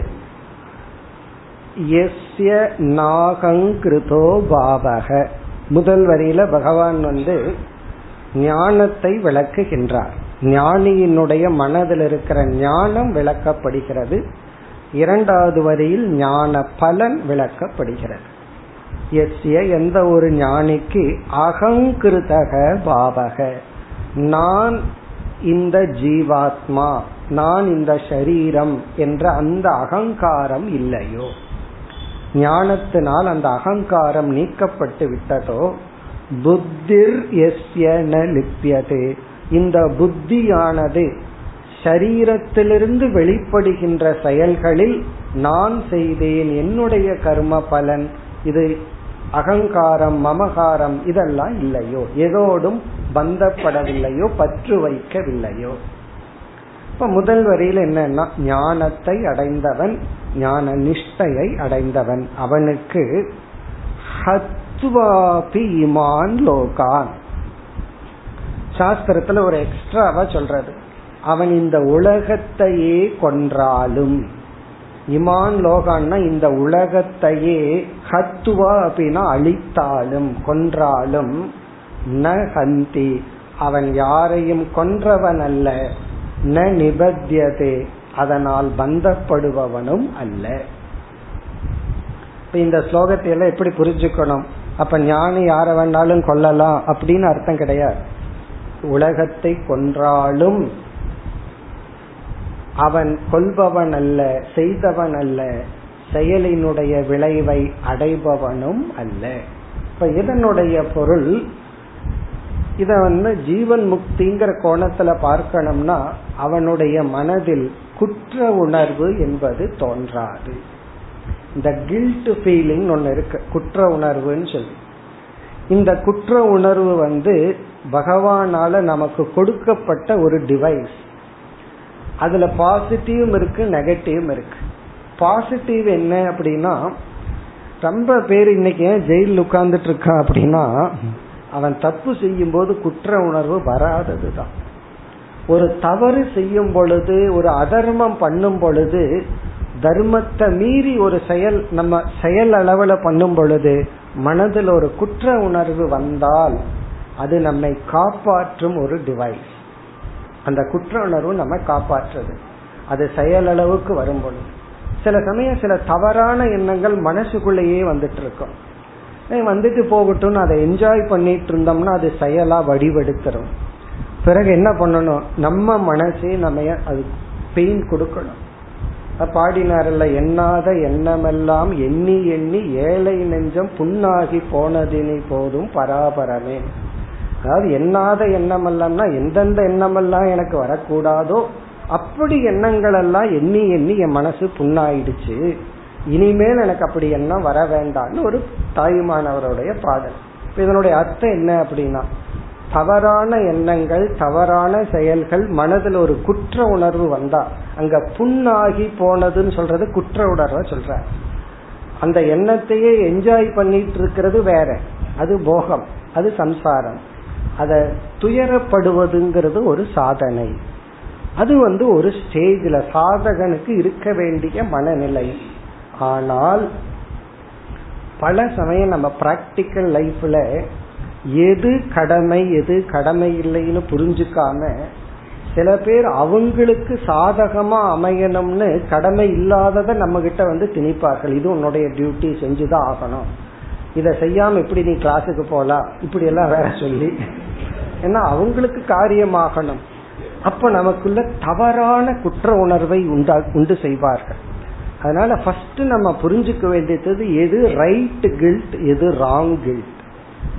Speaker 1: எஸ்ய நாகங்கிருதோ பாவக முதல் வரியில பகவான் வந்து ஞானத்தை விளக்குகின்றார் ஞானியினுடைய மனதில் இருக்கிற ஞானம் விளக்கப்படுகிறது இரண்டாவது வரியில் ஞான பலன் விளக்கப்படுகிறது எஸ்ய எந்த ஒரு ஞானிக்கு அகங்கிருதக பாவக. நான் இந்த ஜீவாத்மா நான் இந்த சரீரம் என்ற அந்த அகங்காரம் இல்லையோ? ஞானத்தினால் அந்த அகங்காரம் நீக்கப்பட்டு விட்டதோ? புத்திர் எஸ்ய ந லிப்பியதே இந்த புத்தியானது சரீரத்திலிருந்து வெளிப்படுகின்ற செயல்களில் நான் செய்தேன் என்னுடைய கர்ம பலன். இது அகங்காரம் மமகாரம் இதெல்லாம் இல்லையோ? எதோடும் பந்தப்படவில்லையோ? பற்று வைக்கவில்லையோ? இப்ப முதல் வரியில என்னன்னா ஞானத்தை அடைந்தவன் ஞான நிஷ்டையை அடைந்தவன். அவனுக்கு ஹத்வாபி இமான் லோகான். சாஸ்திரத்துல ஒரு எக்ஸ்ட்ராவா சொல்றது. அவன் இந்த உலகத்தையே கொன்றாலும். இமான் லோகான்னா இந்த உலகத்தையே ஹத்துவா அப்படின்னா அழித்தாலும் கொன்றாலும் ந ஹந்தி. அவன் யாரையும் கொன்றவன் அல்ல ந நிபத்தியதே. அதனால் பந்தப்படுபவனும் அல்ல. இந்த ஸ்லோகத்தை எல்லாம் எப்படி புரிஞ்சுக்கணும்? அப்ப ஞானி யார வேணாலும் கொல்லலாம் அப்படின்னு அர்த்தம் கிடையாது. உலகத்தை கொன்றாலும் அவன் கொள்பவன் அல்ல செய்தவன் அல்ல செயலினுடைய விளைவை அடைபவனும் அல்ல. இப்ப இதனுடைய பொருள் இத வந்து ஜீவன் முக்திங்கிற கோணத்துல பார்க்கணும்னா அவனுடைய மனதில் குற்ற உணர்வு என்பது தோன்றாது. இந்த கில்ட் ஃபீலிங் ஒன்னு இருக்கு குற்ற உணர்வுன்னு சொல்லி. இந்த குற்ற உணர்வு வந்து பகவானால நமக்கு கொடுக்கப்பட்ட ஒரு டிவைஸ் அதுல பாசிட்டிவும் இருக்கு நெகட்டிவும் இருக்கு. பாசிட்டிவ் என்ன அப்படின்னா ரொம்ப பேர் இன்னைக்கு ஏன் ஜெயிலில் உட்கார்ந்துட்டு இருக்கான் அப்படின்னா அவன் தப்பு செய்யும் போது குற்ற உணர்வு வராததுதான். ஒரு தவறு செய்யும் பொழுது ஒரு அதர்மம் பண்ணும் பொழுது தர்மத்தை மீறி ஒரு செயல் நம்ம செயல் அளவுல பண்ணும் பொழுது மனதில் ஒரு குற்ற உணர்வு வந்தால் அது நம்மை காப்பாற்றும் ஒரு டிவைஸ் அந்த குற்ற உணர்வு நம்ம காப்பாற்றுறது அது செயலளவுக்கு வரும் பொழுது சில சமயம் சில தவறான எண்ணங்கள் மனசுக்குள்ளேயே வந்துட்டு இருக்கும் வந்துட்டு போகட்டும் அதை என்ஜாய் பண்ணிட்டு இருந்தோம்னா அது செயலா வடிவெடுத்துரும். பிறகு என்ன பண்ணணும்? நம்ம மனசே நம்ம அது பெயின் கொடுக்கணும். பாடினாரில் எண்ணாத எண்ணமெல்லாம் எண்ணி எண்ணி ஏழை நெஞ்சம் புண்ணாகி போனதினை போதும் பராபரமே. அதாவது எண்ணாத எண்ணம் எல்லாம்னா எந்தெந்த எண்ணமெல்லாம் எனக்கு வரக்கூடாதோ அப்படி எண்ணங்கள் எல்லாம் எண்ணி எண்ணி என் மனசு புண்ணாயிடுச்சு. இனிமேல் எனக்கு அப்படி எண்ணம் வர வேண்டாம்னு ஒரு தாயுமானவருடைய பாடல். இதனுடைய அர்த்தம் என்ன அப்படின்னா தவறான எண்ணங்கள் தவறான செயல்கள் மனதில் ஒரு குற்ற உணர்வு வந்தா அங்க புண்ணாகி போனதுன்னு சொல்றது குற்ற உணர்வை சொல்ற அந்த எண்ணத்தையே என்ஜாய் பண்ணிட்டு இருக்கிறது வேற. அது போகம் அது சம்சாரம். அத துயரப்படுவதுங்கிறது ஒரு சாதனை. அது வந்து ஒரு ஸ்டேஜ்ல சாதகனுக்கு இருக்க வேண்டிய மனநிலை. ஆனால் பல சமயம் நம்ம பிராக்டிக்கல் லைஃப்ல எது கடமை எது கடமை இல்லைன்னு புரிஞ்சுக்காம சில பேர் அவங்களுக்கு சாதகமா அமையணும்னு கடமை இல்லாதத நம்ம கிட்ட வந்து திணிப்பார்கள். இது உன்னுடைய டியூட்டி செஞ்சுதான் ஆகணும். இதை செய்யாம இப்படி நீ கிளாஸுக்கு போலாம் இப்படி எல்லாம் வேற சொல்லி. ஏன்னா அவங்களுக்கு காரியமாகணும். அப்ப நமக்குள்ள தவறான குற்ற உணர்வை உண்டா உண்டு செய்வார்கள். அதனால ஃபர்ஸ்ட் நம்ம புரிஞ்சுக்க வேண்டியது எது ரைட் கில்ட் எது ராங் கில்ட்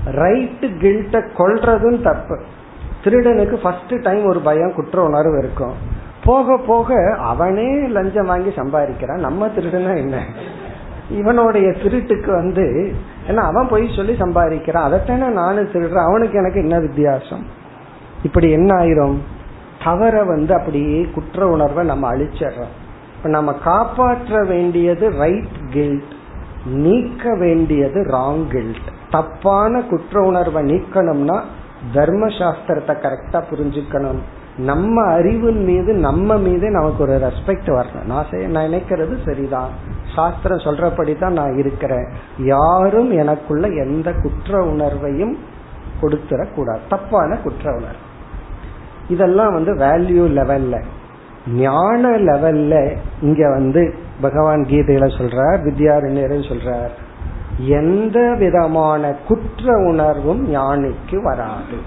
Speaker 1: ரைட் கில்ட்ட கொள்றதும் தப்பு. திருடனுக்கு ஃபர்ஸ்ட் டைம் ஒரு பயம் குற்ற உணர்வு இருக்கும். போக போக அவனே லஞ்சம் வாங்கி சம்பாதிக்கிறான். நம்ம திருடனா என்ன? இவனுடைய திருட்டுக்கு வந்து ஏன்னா அவன் போய் சொல்லி சம்பாதிக்கிறான். அதைத்தானே நானும் திருடுறேன். அவனுக்கு எனக்கு என்ன வித்தியாசம்? இப்படி என்ன ஆயிரும்? தவற வந்து அப்படியே குற்ற உணர்வை நம்ம அழிச்சிடுறோம். இப்ப நம்ம காப்பாற்ற வேண்டியது ரைட் கில்ட் நீக்க வேண்டியது ராங் கில்ட் தப்பான குற்ற உணர்வை நீக்கணும்னா தர்ம சாஸ்திரத்தை கரெக்டா புரிஞ்சுக்கணும். நம்ம அறிவின் மீது நம்ம மீது நமக்கு ஒரு ரெஸ்பெக்ட் வரணும் நான் செய்ய நினைக்கிறது சரிதான். சாஸ்திரம் சொல்றபடி தான் நான் இருக்கிறேன். யாரும் எனக்குள்ள எந்த குற்ற உணர்வையும் கொடுத்துடக்கூடாது. தப்பான குற்ற உணர்வு. இதெல்லாம் வந்து வேல்யூ லெவல்ல ஞான லெவல்ல இங்க வந்து பகவான் கீதையில சொல்றார் வித்யாரண்யர் சொல்றார். எந்த விதமான குற்ற உணர்வும் ஞானிக்கு வராது.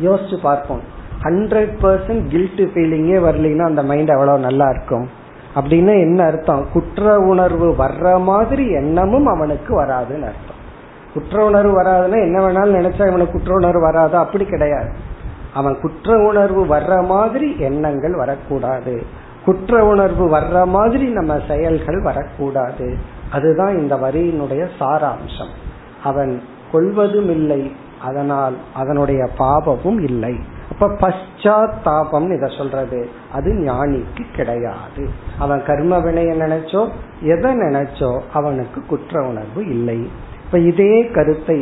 Speaker 1: யோசிச்சு பார்ப்போம். ஹண்ட்ரட் பர்சன்ட் கில்ட் ஃபீலிங்கே வரலீங்கன்னா அந்த மைண்ட் எவ்வளவு நல்லா இருக்கும். அப்படின்னு என்ன அர்த்தம்? குற்ற உணர்வு வர்ற மாதிரி எண்ணமும் அவனுக்கு வராதுன்னு அர்த்தம். குற்ற உணர்வு வராதுன்னா என்ன வேணாலும் நினைச்சா இவனுக்கு குற்ற உணர்வு வராதா? அப்படி கிடையாது. அவன் குற்ற உணர்வு வர்ற மாதிரி எண்ணங்கள் வரக்கூடாது. குற்ற உணர்வு வர்ற மாதிரி நம்ம செயல்கள் வரக்கூடாது. அதுதான் இந்த வரியினுடைய சாராம்சம். அவன் கொள்வதும் இல்லை அதனால் அதனுடைய பாபமும் இல்லை. அப்ப பஷாத்தாபம் இத சொல்றது. அது ஞானிக்கு கிடையாது. அவன் கர்ம வினைய நினைச்சோ எதை நினைச்சோ அவனுக்கு குற்ற உணர்வு இல்லை. இப்ப இதே கருத்தை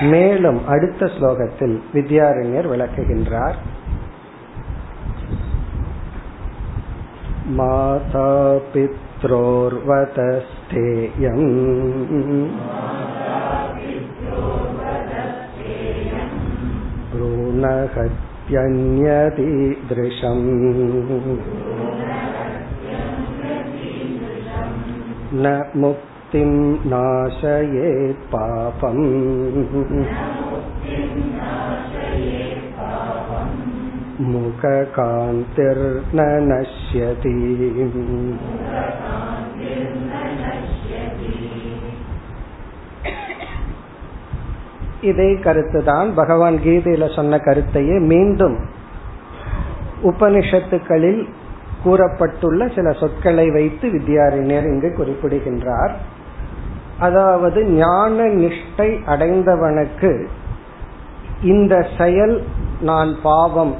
Speaker 1: மேலும் அடுத்த ஸ்லோகத்தில் வித்யாரண்யர் விளக்குகின்றார். மாதா பித்ரோர்வதஸ்தேயம் भ्रूणहत्यन्यतीदृशम् न मुक्तिं नाशयेत् पापम् मुखकान्तिर्न नश्यति இதே கருத்துதான் பகவான் கீதையில சொன்ன கருத்தையே மீண்டும் உபனிஷத்துக்களில் கூறப்பட்டுள்ள சில சொற்களை வைத்து வித்யாரண்யர் இங்கு குறிப்பிடுகின்றார். அதாவது ஞான நிஷ்டை அடைந்தவனுக்கு இந்த செயல் நான் பாவம்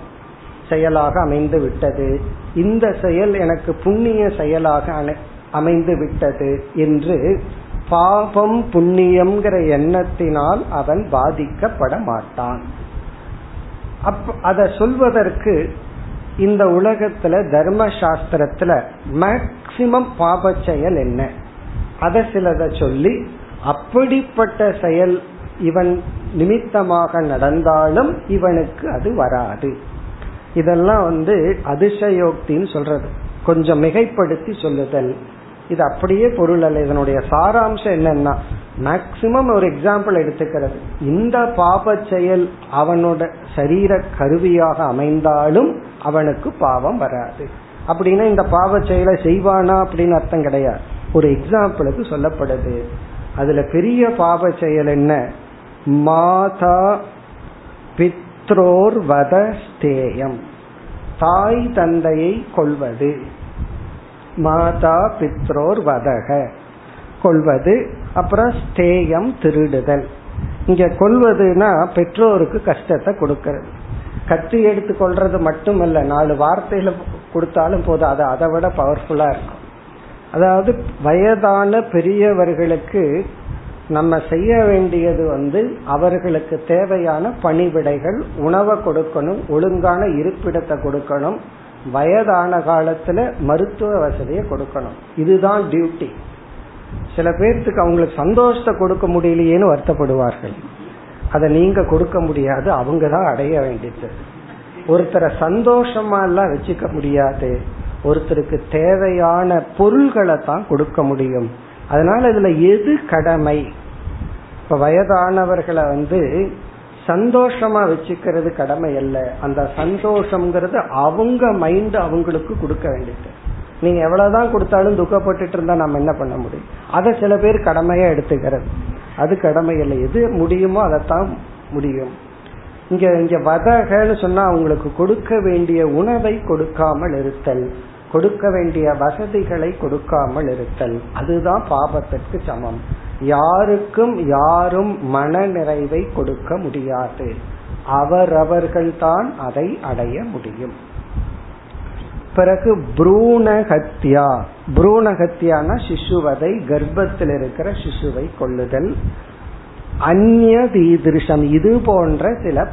Speaker 1: செயலாக அமைந்து விட்டது. இந்த செயல் எனக்கு புண்ணிய செயலாக அமைந்து விட்டது என்று பாபம் புண்ணியம்ங்கிற எண்ணத்தினால் அவன் பாதிக்கப்பட மாட்டான் அப் அத சொல்வதற்கு இந்த உலகத்துல தர்ம சாஸ்திரத்துல மேக்சிமம் பாப செயல் என்ன? அத சிலத சொல்லி அப்படிப்பட்ட செயல் இவன் நிமித்தமாக நடந்தாலும் இவனுக்கு அது வராது. இதெல்லாம் வந்து அதிசயோக்தின்னு சொல்றது. கொஞ்சம் மிகைப்படுத்தி சொல்லுதல். இது அப்படியே பொருள் அல்ல. இதனுடைய சாராம்சம் என்னன்னா மேக்சிமம் ஒரு எக்ஸாம்பிள் எடுத்துக்கிறது. இந்த பாப செயல் அவனோட சரீர கருவியாக அமைந்தாலும் அவனுக்கு பாவம் வராது. அப்படின்னா இந்த பாவ செயலை செய்வானா அப்படின்னு அர்த்தம் கிடையாது. ஒரு எக்ஸாம்பிளுக்கு சொல்லப்படுது. அதுல பெரிய பாவ செயல் என்ன? மாதா பித்ரோர் வத ஸ்தேயம். தாய் தந்தையை கொள்வது மாதா பித்ரோர் வதக. கொள்வது அப்புறம் ஸ்தேயம் திருடுதல். இங்க கொள்வதுனா பெற்றோருக்கு கஷ்டத்தை கொடுக்கறது. கத்தி எடுத்து கொள்றது மட்டுமல்ல நாலு வார்த்தையில கொடுத்தாலும் போதும். அது அதை விட பவர்ஃபுல்லா இருக்கும். அதாவது வயதான பெரியவர்களுக்கு நம்ம செய்ய வேண்டியது வந்து அவர்களுக்கு தேவையான பணிவிடைகள் உணவை கொடுக்கணும் ஒழுங்கான இருப்பிடத்தை கொடுக்கணும் வயதான காலத்துல மருத்துவ வசதியை கொடுக்கணும். இதுதான் டியூட்டி சில பேர்த்துக்கு அவங்களுக்கு சந்தோஷத்தை கொடுக்க முடியலையேன்னு வருத்தப்படுவார்கள். அதை நீங்க கொடுக்க முடியாது அவங்க தான் அடைய வேண்டியது. ஒருத்தரை சந்தோஷமா எல்லாம் வச்சுக்க முடியாது. ஒருத்தருக்கு தேவையான பொருள்களை தான் கொடுக்க முடியும். அதனால இதுல எது கடமை? இப்ப வயதானவர்களை வந்து சந்தோஷமா வச்சுக்கிறது கடமை அல்ல. அந்த சந்தோஷம்ங்கிறது அவங்க மைண்ட் அவங்களுக்கு கொடுக்க வேண்டியது. நீங்க எவ்வளவுதான் கொடுத்தாலும் துக்கப்பட்டு இருந்தா நம்ம என்ன பண்ண முடியும்? அதை சில பேர் கடமையா எடுத்துக்கிறது. அது கடமை இல்லை எது முடியுமோ அதைத்தான் முடியும். இங்க இங்க வதகன்னு சொன்னா அவங்களுக்கு கொடுக்க வேண்டிய உணவை கொடுக்காமல் இருத்தல். கொடுக்க வேண்டிய வசதிகளை கொடுக்காமல் இருத்தல். அதுதான் பாபத்திற்கு சமம். யாருக்கும் யாரும் மன நிறைவை கொடுக்க முடியாது. அவரவர்கள்தான் அதை அடைய முடியும். பிறகு புரூணஹத்யா புரூணஹத்யானா சிசுவதை கர்ப்பத்தில் இருக்கிற சிசுவை கொள்ளுதல். அந்நிய தீதிருஷம் இது போன்ற சில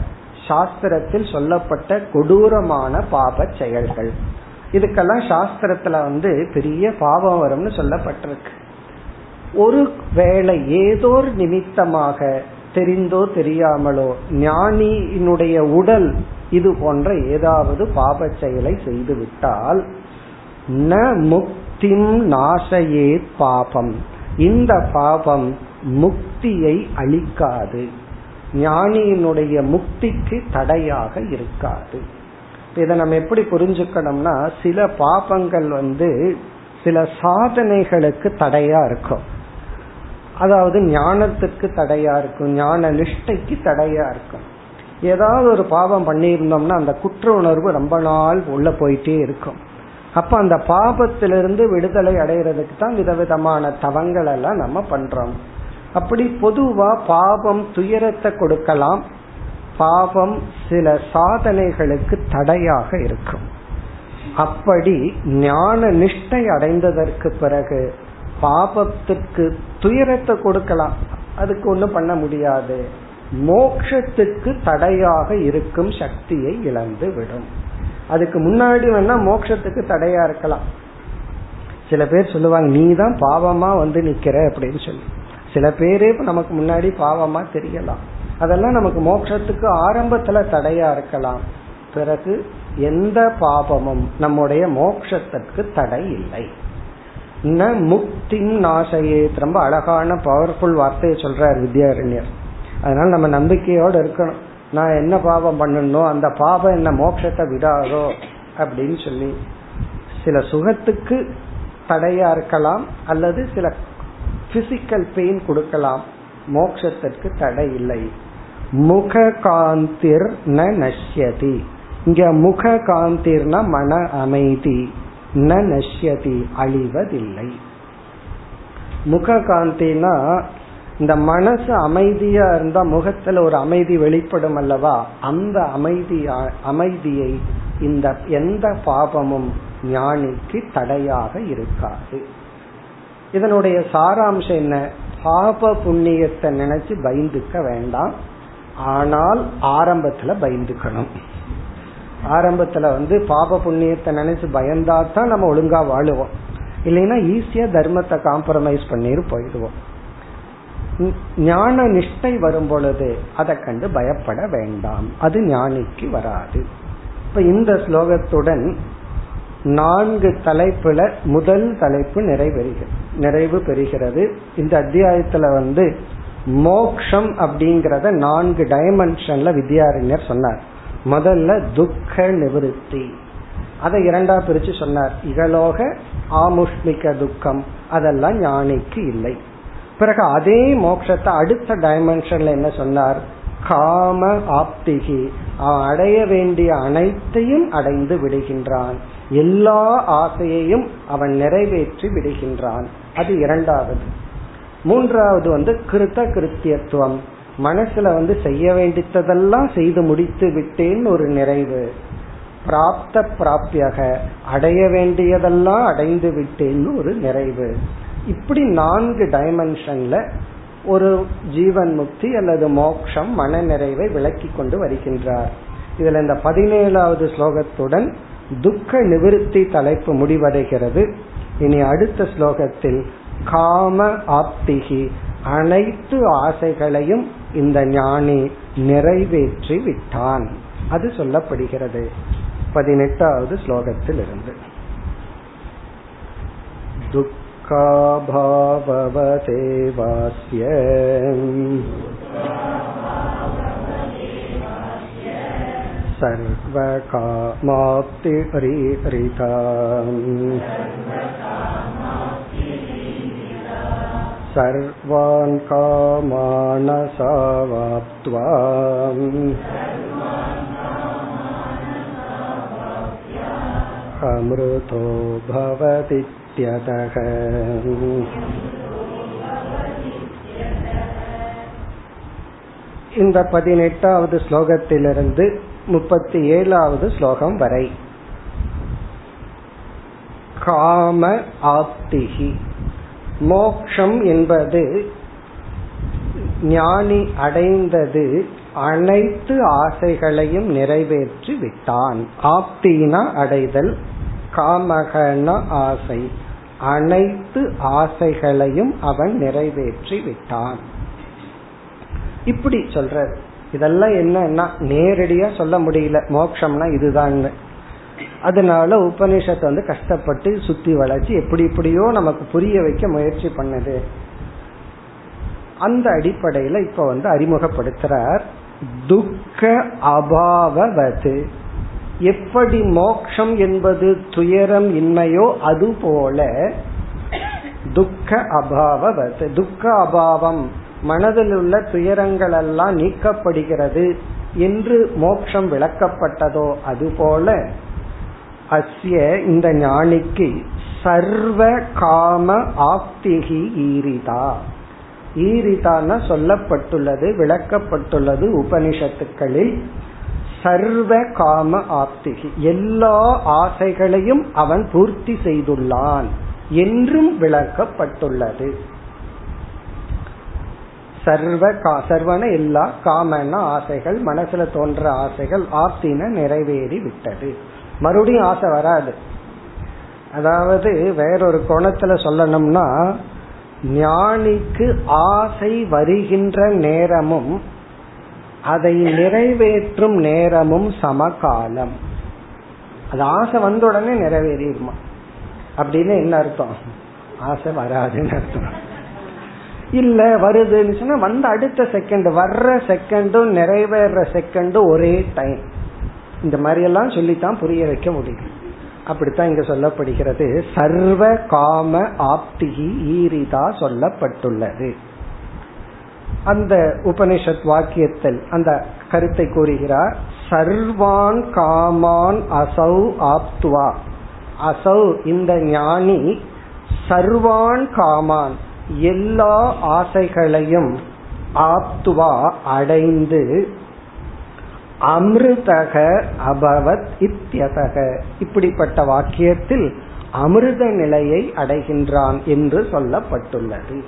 Speaker 1: சாஸ்திரத்தில் சொல்லப்பட்ட கொடூரமான பாப செயல்கள். இதுக்கெல்லாம் சாஸ்திரத்துல வந்து பெரிய பாவம் வரும்னு சொல்லப்பட்டிருக்கு. ஒரு வேளை ஏதோ ஒரு நிமித்தமாக தெரிந்தோ தெரியாமலோ ஞானியினுடைய உடல் இது போன்ற ஏதாவது பாப செயலை செய்து விட்டால் ந முக்திம் நாசையே பாபம். இந்த பாபம் முக்தியை அளிக்காது. ஞானியினுடைய முக்திக்கு தடையாக இருக்காது. இதை நம்ம எப்படி புரிஞ்சுக்கணும்னா சில பாபங்கள் வந்து சில சாதனைகளுக்கு தடையா இருக்கும். அதாவது ஞானத்துக்கு தடையா இருக்கும் ஞான நிஷ்டைக்கு தடையா இருக்கும். ஏதாவது ஒரு பாவம் பண்ணியிருந்தோம்னா அந்த குற்ற உணர்வு ரொம்ப நாள் உள்ள போயிட்டே இருக்கும். அப்ப அந்த பாபத்திலிருந்து விடுதலை அடைகிறதுக்கு தான் விதவிதமான தவங்கள் எல்லாம் நம்ம பண்றோம். அப்படி பொதுவா பாவம் துயரத்தை கொடுக்கலாம். பாவம் சில சாதனைகளுக்கு தடையாக இருக்கும். அப்படி ஞான நிஷ்டை அடைந்ததற்கு பிறகு பாபத்துக்கு துயரத்தை கொடுக்கலாம். அதுக்கு ஒண்ணும் பண்ண முடியாது. மோக்ஷத்துக்கு தடையாக இருக்கும் சக்தியை இழந்து விடும். அதுக்கு முன்னாடி வேணா மோக்ஷத்துக்கு தடையா இருக்கலாம். சில பேர் சொல்லுவாங்க நீ தான் பாவமா வந்து நிக்கிற அப்படின்னு சொல்லி. சில பேரே நமக்கு முன்னாடி பாவமா தெரியலாம். அதெல்லாம் நமக்கு மோட்சத்துக்கு ஆரம்பத்துல தடையா இருக்கலாம். பிறகு எந்த பாபமும் நம்முடைய மோட்சத்திற்கு தடை இல்லை. ந முக்திம் நாசையே ரொம்ப அழகான பவர்ஃபுல் வார்த்தையை சொல்றார் வித்யாரண்யர். அதனால நம்ம நம்பிக்கையோடு இருக்கணும். நான் என்ன பாவம் பண்ணணும் அந்த பாவம் என்ன மோட்சத்தை விடாதோ அப்படின்னு சொல்லி. சில சுகத்துக்கு தடையா இருக்கலாம் அல்லது சில பிசிக்கல் பெயின் கொடுக்கலாம். மோக்ஷத்திற்கு தடை இல்லை. முக காந்திர் ந நஷ்யதி இங்க முக காந்திர்னா மன அமைதி ந நஷ்யதி அழிவதில்லை. முக காந்தினா இந்த மனசு அமைதியா இருந்தா முகத்துல ஒரு அமைதி வெளிப்படும் அல்லவா? அந்த அமைதியா அமைதியை இந்த எந்த பாபமும் ஞானிக்கு தடையாக இருக்காது. இதனுடைய சாராம்சம் என்ன? பாப புண்ணியத்தை நினைச்சு பயந்துக்க வேண்டாம். ஆனால் ஆரம்பத்துல பயந்துக்கணும். ஆரம்பத்துல வந்து பாப புண்ணியத்தை நினைச்சு பயந்தா தான் நம்ம ஒழுங்கா வாழுவோம். இல்லைன்னா ஈஸியா தர்மத்தை காம்ப்ரமைஸ் பண்ணிட்டு போயிடுவோம். ஞான நிஷ்டை வரும் பொழுது அதை கண்டு பயப்பட வேண்டாம். அது ஞானிக்கு வராது. இப்ப இந்த ஸ்லோகத்துடன் நான்கு தலைப்புல முதல் தலைப்பு நிறைவேறுகிறது நிறைவு பெறுகிறது. இந்த அத்தியாயத்துல வந்து மோக்ஷம் அப்படிங்கறத நான்கு டைமென்ஷன்ல வித்யாரண்யர் சொன்னார். முதல்ல துக்க நிவிருத்தி. அதை இரண்டா பிரிச்சு சொன்னார். இகலோக ஆமுஷ்மிக துக்கம். அதெல்லாம் ஞானிக்கு இல்லை. பிறகு அதே மோட்சத்தை அடுத்த டைமென்ஷன்ல என்ன சொன்னார்? காம ஆப்திகி. அவன் அடைய வேண்டிய அனைத்தையும் அடைந்து விடுகின்றான். எல்லா ஆசையையும் அவன் நிறைவேற்றி விடுகின்றான். அது இரண்டாவது. மூன்றாவது வந்து கிருத்த கிருத்தியத்துவம் மனசுல வந்து செய்ய வேண்டித்ததெல்லாம் செய்து முடித்து விட்டேன்னு ஒரு நிறைவு. பிராப்த பிராப்தியாக அடைய வேண்டியதெல்லாம் அடைந்து விட்டேன்னு ஒரு நிறைவு. இப்படி நான்கு டைமென்ஷன்ல ஒரு ஜீவன் முக்தி அல்லது மோக்ஷம் மன நிறைவை விளக்கி கொண்டு வருகின்றார். இதுல இந்த பதினேழாவது ஸ்லோகத்துடன் துக்க நிவிருத்தி தலைப்பு முடிவடைகிறது. இனி அடுத்த ஸ்லோகத்தில் காம ஆப்திகி அனைத்து ஆசைகளையும் இந்த ஞானி நிறைவேற்றி விட்டான் அது சொல்லப்படுகிறது பதினெட்டாவது ஸ்லோகத்தில் இருந்து दुःखाभाववदेवास्य सर्वकामाप्तिरीरिता सर्वान् कामानसावाप्त्वा अमृतो भवतीत्यतः இந்த பதினெட்டாவது ஸ்லோகத்திலிருந்து முப்பத்தி ஏழாவது ஸ்லோகம் வரை காம ஆப்திகி மோக்ஷம் என்பது ஞானி அடைந்தது அனைத்து ஆசைகளையும் நிறைவேற்றி விட்டான். ஆப்தினா அடைதல் காமகன ஆசை. அனைத்து ஆசைகளையும் அவன் நிறைவேற்றி விட்டான். இப்படி சொல்ற இதெல்லாம் என்னன்னா நேரடியா சொல்ல முடியல. மோக்ஷம்னா இதுதான் அதனால உபனிஷத்தை வந்து கஷ்டப்பட்டு சுத்தி வளைச்சு எப்படி இப்படியோ நமக்கு புரிய வைக்க முயற்சி பண்ணுது. அந்த அடிப்படையில இப்ப வந்து அறிமுகப்படுத்துறார். துக்க அபாவது எப்படி மோக்ஷம் என்பது துயரம் இன்மையோ அது போல துக்க அபாவது துக்க அபாவம். மனதில் உள்ள துயரங்கள் எல்லாம் நீக்கப்படுகிறது. என்று மோக்ஷம் விளக்கப்பட்டதோ அதுபோல அஸ்ய இந்த ஞானிக்கு சர்வ காம ஆப்திகி ஈரிதா. ஈரிதான சொல்லப்பட்டுள்ளது விளக்கப்பட்டுள்ளது உபனிஷத்துக்களில். சர்வ காம ஆப்திகி. எல்லா ஆசைகளையும் அவன் பூர்த்தி செய்துள்ளான் என்றும் விளக்கப்பட்டுள்ளது. சர்வ கா சர்வன எல்லா காமன ஆசைகள் மனசுல தோன்ற ஆசைகள் ஆப்தின நிறைவேறி விட்டது. மறுபடியும் ஆசை வராது. அதாவது வேறொரு கோணத்துல சொல்லணும்னா ஞானிக்கு ஆசை வருகின்ற நேரமும் அதை நிறைவேற்றும் நேரமும் சமகாலம். அது ஆசை வந்த உடனே நிறைவேறிடுமா? அப்படின்னு என்ன அர்த்தம்? ஆசை வராதுன்னு அர்த்தம். இல்ல வருதுன்னு சொன்னா வந்த அடுத்த செகண்ட் வர்ற செகண்டும் நிறைவேற செகண்டும் ஒரே டைம் இந்த மாதிரி எல்லாம் சொல்லித்தான் புரிய வைக்க முடியும். அப்படித்தான் இங்க சொல்லப்படுகிறது. சர்வ காம ஆப்திகி ஈரிதா சொல்லப்பட்டுள்ளது. அந்த உபனிஷத் வாக்கியத்தில் அந்த கருத்தை கூறுகிறார். சர்வான் காமான் அசௌ ஆப்துவா. அசௌ இந்த ஞானி சர்வான் காமான் எல்லா ஆசைகளையும் ஆப்துவா அடைந்து அமிர்தக அபவத் இத்தியதக. இப்படிப்பட்ட வாக்கியத்தில் அமிர்த நிலையை அடைகின்றான் என்று சொல்லப்பட்டுள்ளது.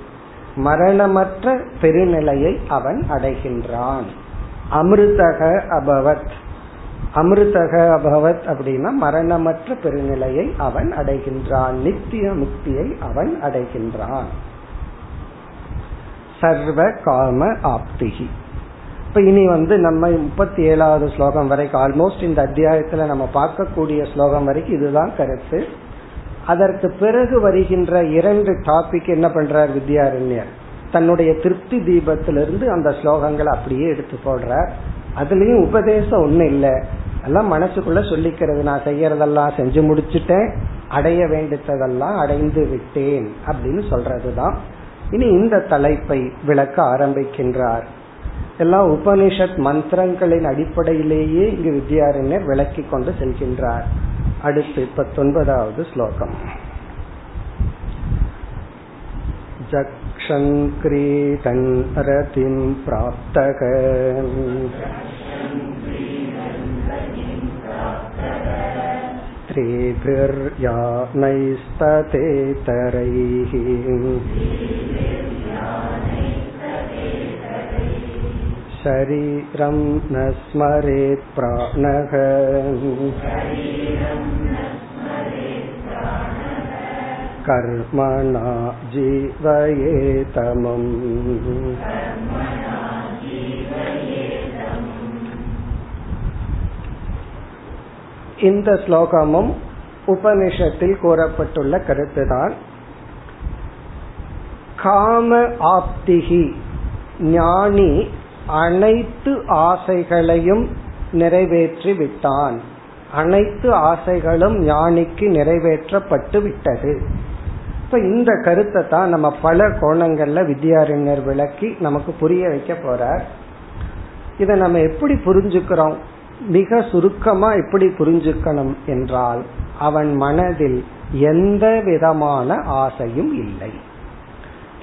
Speaker 1: மரணமற்ற பெருநிலையை அவன் அடைகின்றான். அமிர்தக அபவத். அமிர்தக அபவத் அப்படின்னா மரணமற்ற பெருநிலையை அவன் அடைகின்றான். நித்திய முக்தியை அவன் அடைகின்றான். சர்வ காம ஆப்திகி இப்ப இனி வந்து நம்ம முப்பத்தி ஏழாவது ஸ்லோகம் வரைக்கும் ஆல்மோஸ்ட் இந்த அத்தியாயத்துல நம்ம பார்க்கக்கூடிய ஸ்லோகம் வரைக்கும் இதுதான் கருத்து. அதற்கு பிறகு வருகின்ற இரண்டு டாபிக் என்ன பண்றார் வித்யாரண்யர்? தன்னுடைய திருப்தி தீபத்திலிருந்து அந்த ஸ்லோகங்களை அப்படியே எடுத்து போடுறார். அதுலயும் உபதேசம் ஒண்ணு இல்லை. எல்லாம் மனசுக்குள்ள சொல்லிக்கிறது நான் செய்யறதெல்லாம் செஞ்சு முடிச்சுட்டேன் அடைய வேண்டித்ததெல்லாம் அடைந்து விட்டேன் அப்படின்னு சொல்றதுதான். இனி இந்த தலைப்பை விளக்க ஆரம்பிக்கின்றார். எல்லாம் உபனிஷத் மந்திரங்களின் அடிப்படையிலேயே இங்கு வித்யாரண்யர் விளக்கி கொண்டு செல்கின்றார். அடுத்து பத்தொன்பதாவது ஸ்லோகம். ஜக்ஷன் கிரீடன் ரதிம் பிராப்தக. शरीरं न स्मरेत् प्राणः कर्मणा जीवयेतमम् இந்த ஸ்லோகமும் உபனிஷத்தில் கூறப்பட்டுள்ள கருத்துதான் காம ஆப்திகி ஞானி அனைத்து ஆசைகளையும் நிறைவேற்றி விட்டான் அனைத்து ஆசைகளும் ஞானிக்கு நிறைவேற்றப்பட்டு விட்டது இப்ப இந்த கருத்தை தான் நம்ம பல கோணங்கள்ல வித்யாரண்யர் விளக்கி நமக்கு புரிய வைக்க போறார். இதை நம்ம எப்படி புரிஞ்சுக்கிறோம்? மிக சுருக்கமா எப்படி புரிஞ்சுக்கணும் என்றால் அவன் மனதில் எந்த விதமான ஆசையும் இல்லை.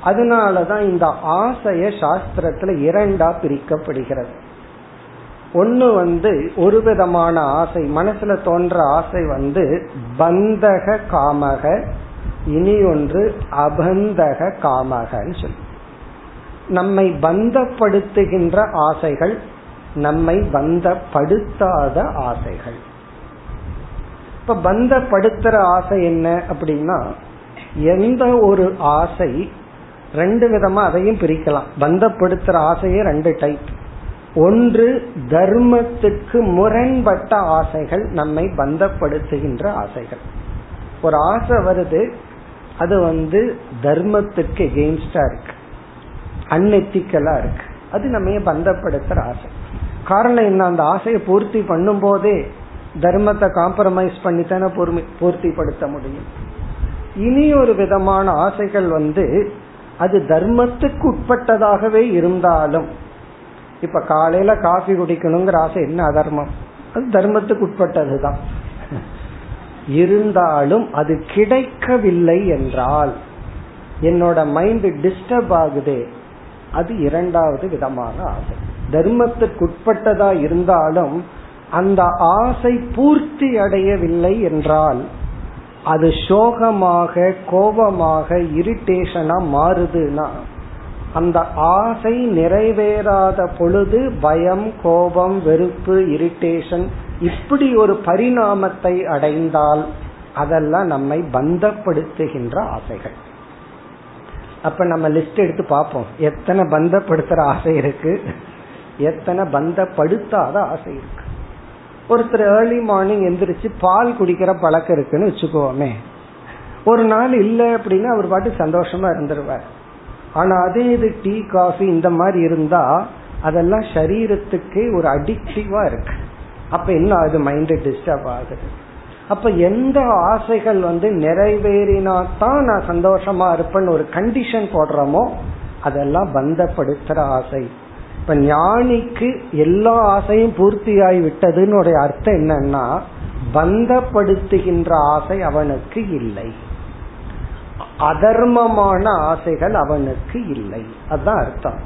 Speaker 1: அதனாலதான் இந்த ஆசைய சாஸ்திரத்துல இரண்டா பிரிக்கப்படுகிறது. ஒன்னு வந்து ஒரு விதமான ஆசை மனசுல தோன்ற ஆசை வந்து பந்தக காமக இனி ஒன்று அபந்தக காமகன்னு சொல்லி. நம்மை பந்தப்படுத்துகின்ற ஆசைகள் நம்மை பந்தப்படுத்தாத ஆசைகள். இப்ப பந்தப்படுத்துற ஆசை என்ன அப்படின்னா எந்த ஒரு ஆசை ரெண்டு விதமா அதையும் பிரிக்கலாம். பந்தப்படுத்துற ஆசையே ரெண்டு டைப் ஒன்று தர்மத்துக்கு முரண்பட்ட ஆசைகள் நம்மை பந்தப்படுத்துகின்ற ஆசைகள். ஒரு ஆசை வருது அது வந்து தர்மத்துக்கு எகெயின்ஸ்டா இருக்கு. அன்எத்திக்கலா இருக்கு. அது நம்ம பந்தப்படுத்துற ஆசை. காரணம் என்ன? அந்த ஆசையை பூர்த்தி பண்ணும் போதே தர்மத்தை காம்ப்ரமைஸ் பண்ணி தானே பூர்த்தி படுத்த முடியும். இனி ஒரு விதமான ஆசைகள் வந்து அது தர்மத்துக்கு உட்பட்டதாகவே இருந்தாலும் இப்ப காலையில காஃபி குடிக்கணுங்கிற ஆசை என்ன அதர்மம்? அது தர்மத்துக்கு உட்பட்டதுதான் இருந்தாலும் அது கிடைக்கவில்லை என்றால் என்னோட மைண்ட் டிஸ்டர்ப் ஆகுது அது இரண்டாவது விதமான ஆசை தர்மத்துக்கு உட்பட்டதா இருந்தாலும் அந்த ஆசை பூர்த்தி அடையவில்லை என்றால் அது சோகமாக கோபமாக இரிட்டேஷனா மாறுதுன்னா அந்த ஆசை நிறைவேறாத பொழுது பயம் கோபம் வெறுப்பு இரிட்டேஷன் இப்படி ஒரு பரிணாமத்தை அடைந்தால் அதெல்லாம் நம்மை பந்தப்படுத்துகின்ற ஆசைகள். அப்ப நம்ம லிஸ்ட் எடுத்து பார்ப்போம். எத்தனை பந்தப்படுத்துற ஆசை இருக்கு? எத்தனை பந்தப்படுத்தாத ஆசை இருக்கு? ஒருத்தர் ஏர்லி மார்னிங் எந்திரிச்சு பால் குடிக்கிற பழக்கம் இருக்குன்னு வச்சுக்கோமே. ஒரு நாள் இல்லை அப்படின்னா அவர் பாட்டு சந்தோஷமா இருந்துருவார். ஆனா அதே இது டீ காஃபி இந்த மாதிரி இருந்தா அதெல்லாம் சரீரத்துக்கு ஒரு அடிக்டிவா இருக்கு. அப்ப என்ன ஆகுது? மைண்ட் டிஸ்டர்ப் ஆகுது. அப்ப எந்த ஆசைகள் வந்து நிறைவேறினா தான் நான் சந்தோஷமா இருப்பேன்னு ஒரு கண்டிஷன் போடுறோமோ அதெல்லாம் பந்தப்படுத்துற ஆசை. இப்ப ஞானிக்கு எல்லா ஆசையும் பூர்த்தியாகி விட்டதுன்னு அர்த்தம் என்னன்னா பந்தப்படுத்துகின்ற ஆசை அவனுக்கு இல்லை. அதர்மமான ஆசைகள் அவனுக்கு இல்லை. அதுதான் அர்த்தம்.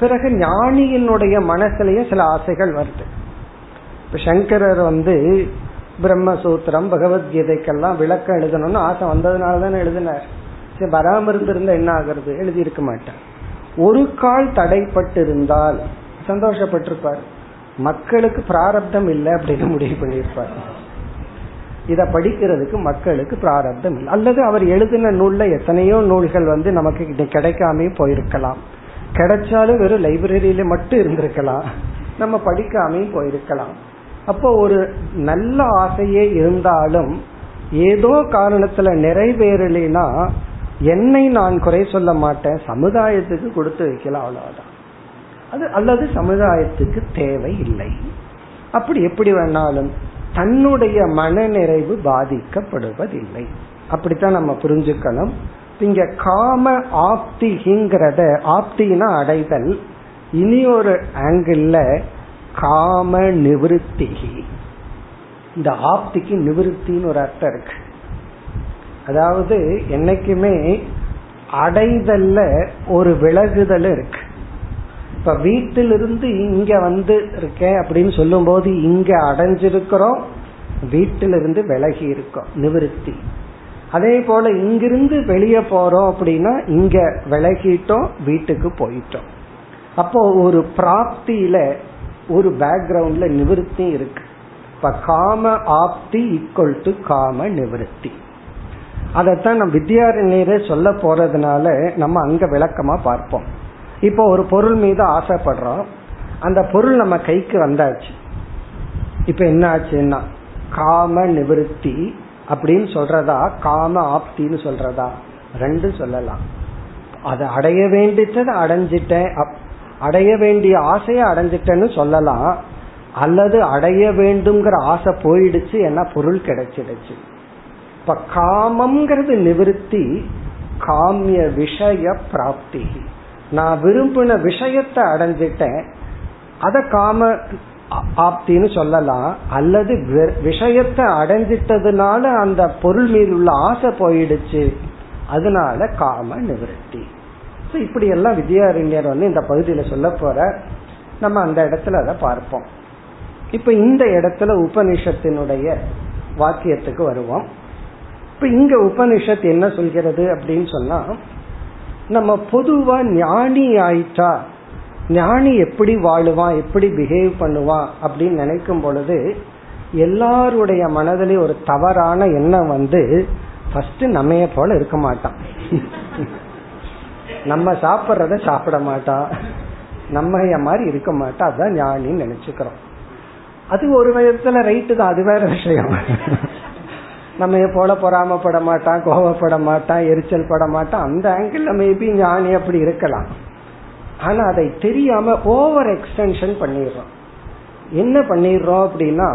Speaker 1: பிறகு ஞானியினுடைய மனசுலயும் சில ஆசைகள் வருது. இப்ப சங்கரர் வந்து பிரம்மசூத்திரம் பகவத்கீதைக்கெல்லாம் விளக்கம் எழுதணும்னு ஆசை வந்ததுனால தானே எழுதினார். சரி வராம இருந்திருந்தா என்ன ஆகுறது? எழுதி இருக்க மாட்டேன் ஒரு கால் தடைப்பட்டிருந்தால் சந்தோஷப்பட்டிருப்பார். மக்களுக்கு பிராரப்தம் இல்லை அப்படின்னு முடிவு பண்ணியிருப்பார். இத படிக்கிறதுக்கு மக்களுக்கு பிராரப்தம் இல்லை. அல்லது அவர் எழுதின நூல்ல எத்தனையோ நூல்கள் வந்து நமக்கு கிடைக்காம போயிருக்கலாம். கிடைச்சாலும் வெறும் லைப்ரரியில மட்டும் இருந்திருக்கலாம். நம்ம படிக்காமையும் போயிருக்கலாம். அப்போ ஒரு நல்ல ஆசையே இருந்தாலும் ஏதோ காரணத்துல நிறைவேறலைன்னா என்னை நான் குறை சொல்ல மாட்டேன் சமுதாயத்துக்கு கொடுத்து வைக்கலாம் அவ்வளவுதான். அது அல்லது சமுதாயத்துக்கு தேவை இல்லை. அப்படி எப்படி வேணாலும் தன்னுடைய மன நிறைவு பாதிக்கப்படுவதில்லை. அப்படித்தான் நம்ம புரிஞ்சுக்கணும். இங்க காம ஆப்திங்கிறத ஆப்தினா அடைதல். இனி ஒரு ஆங்கிள் காம நிவிருத்தி இந்த ஆப்திக்கு நிவிருத்தின்னு ஒரு அர்த்தம் இருக்கு. அதாவது என்னைக்குமே அடைதல்ல ஒரு விலகுதல் இருக்கு. இப்ப வீட்டிலிருந்து இங்க வந்து இருக்கேன் அப்படின்னு சொல்லும் போது இங்க அடைஞ்சிருக்கிறோம் வீட்டிலிருந்து விலகி இருக்கோம் நிவிருத்தி. அதே போல இங்கிருந்து வெளியே போறோம் அப்படின்னா இங்க விலகிட்டோம் வீட்டுக்கு போயிட்டோம். அப்போ ஒரு பிராப்தியில ஒரு பேக்ரவுண்ட்ல நிவிருத்தி இருக்கு. இப்ப காம ஆப்தி ஈக்குவல் டு காம நிவிருத்தி. அதைத்தான் நம்ம வித்யாரண்யரே சொல்ல போறதுனால நம்ம அங்க விளக்கமா பார்ப்போம். இப்போ ஒரு பொருள் மீது ஆசைப்படுறோம். அந்த பொருள் நம்ம கைக்கு வந்தாச்சு. இப்ப என்ன ஆச்சுன்னா காம நிவிருத்தி அப்படின்னு சொல்றதா காம ஆப்தின்னு சொல்றதா? ரெண்டும் சொல்லலாம். அதை அடைய வேண்டியதை அடைஞ்சிட்டேன். அடைய வேண்டிய ஆசையை அடைஞ்சிட்டேன்னு சொல்லலாம். அல்லது அடைய வேண்டும்ங்கிற ஆசை போயிடுச்சு ஏன்னா பொருள் கிடைச்சிடுச்சு. இப்ப காமம்ங்கிறது நிவிருத்தி காமிய விஷய பிராப்தி. நான் விரும்பின விஷயத்தை அடைஞ்சிட்டேன் அத காம ஆப்தின்னு சொல்லலாம் அல்லது விஷயத்தை அடைஞ்சிட்டதுனால அந்த பொருள் மீது உள்ள ஆசை போயிடுச்சு அதனால காம நிவர்த்தி. இப்படி எல்லாம் வித்யாரண்யர் வந்து இந்த பகுதியில சொல்ல போற நம்ம அந்த இடத்துல அதை பார்ப்போம். இப்ப இந்த இடத்துல உபனிஷத்தினுடைய வாக்கியத்துக்கு வருவோம். இப்ப இங்க உபனிஷத் என்ன சொல்கிறது அப்படின்னு சொன்னா நம்ம பொதுவா ஞானி ஆயிட்டா ஞானி எப்படி வாழுவான் எப்படி பிஹேவ் பண்ணுவான் அப்படின்னு நினைக்கும் பொழுது எல்லாருடைய மனதிலே ஒரு தவறான எண்ணம் வந்து ஃபர்ஸ்ட் நம்மைய போல இருக்க மாட்டான். நம்ம சாப்பிட்றத சாப்பிட மாட்டான். நம்ம மாதிரி இருக்க மாட்டா அதுதான் ஞானின்னு நினைச்சுக்கிறோம். அது ஒரு விதத்துல ரைட்டு தான். அது வேற விஷயம். நம்ம போல பொறாமப்பட மாட்டான் கோவப்பட மாட்டான் எரிச்சல் பட மாட்டான். அந்த ஆங்கிள் மேபி ஞானி அப்படி இருக்கலாம். ஆனா அதை தெரியாம ஓவர் எக்ஸ்டென்ஷன் பண்ணிடுறோம். என்ன பண்ணிடுறோம் அப்படின்னா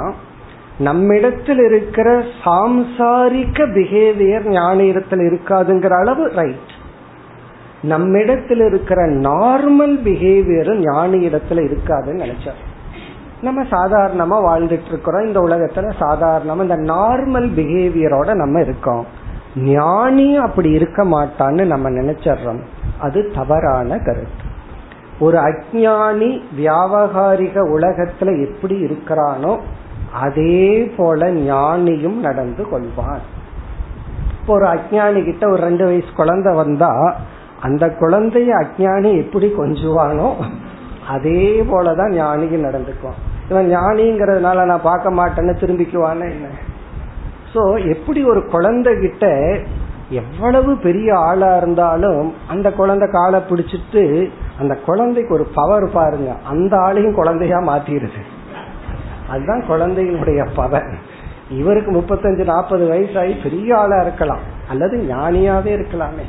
Speaker 1: நம்மிடத்தில் இருக்கிற சாம்சாரிக்க பிஹேவியர் ஞானியிடத்தில் இருக்காதுங்கிற அளவு ரைட் நம்மிடத்தில் இருக்கிற நார்மல் பிஹேவியரும் ஞானியிடத்துல இருக்காதுன்னு நினைச்சார். நம்ம சாதாரணமா வாழ்ந்துட்டு இருக்கிறோம் இந்த உலகத்துல சாதாரணமா இந்த நார்மல் பிஹேவியரோட நம்ம இருக்கோம். ஞானி அப்படி இருக்க மாட்டான்னு நம்ம நினைச்சிடுறோம். அது தவறான கருத்து. ஒரு அஜானி வியாபகாரிக உலகத்துல எப்படி இருக்கிறானோ அதே போல ஞானியும் நடந்து கொள்வான் இப்போ ஒரு அஜானி கிட்ட ஒரு ரெண்டு வயசு குழந்தை வந்தா அந்த குழந்தைய அஜானி எப்படி கொஞ்சுவானோ அதே போலதான் ஞானியும் நடந்துக்குவான். இவன் ஞானிங்கிறதுனால நான் பார்க்க மாட்டேன்னு திரும்பிக்குவானே என்ன? சோ எப்படி ஒரு குழந்தை கிட்ட எவ்வளவு பெரிய ஆளா இருந்தாலும் அந்த குழந்தை காலை பிடிச்சிட்டு அந்த குழந்தைக்கு ஒரு பவர் பாருங்க. அந்த ஆளையும் குழந்தையா மாத்திடுது அதுதான் குழந்தையினுடைய பவர் இவருக்கு முப்பத்தஞ்சு நாற்பது வயசாகி பெரிய ஆளா இருக்கலாம். அல்லது ஞானியாவே இருக்கலாமே.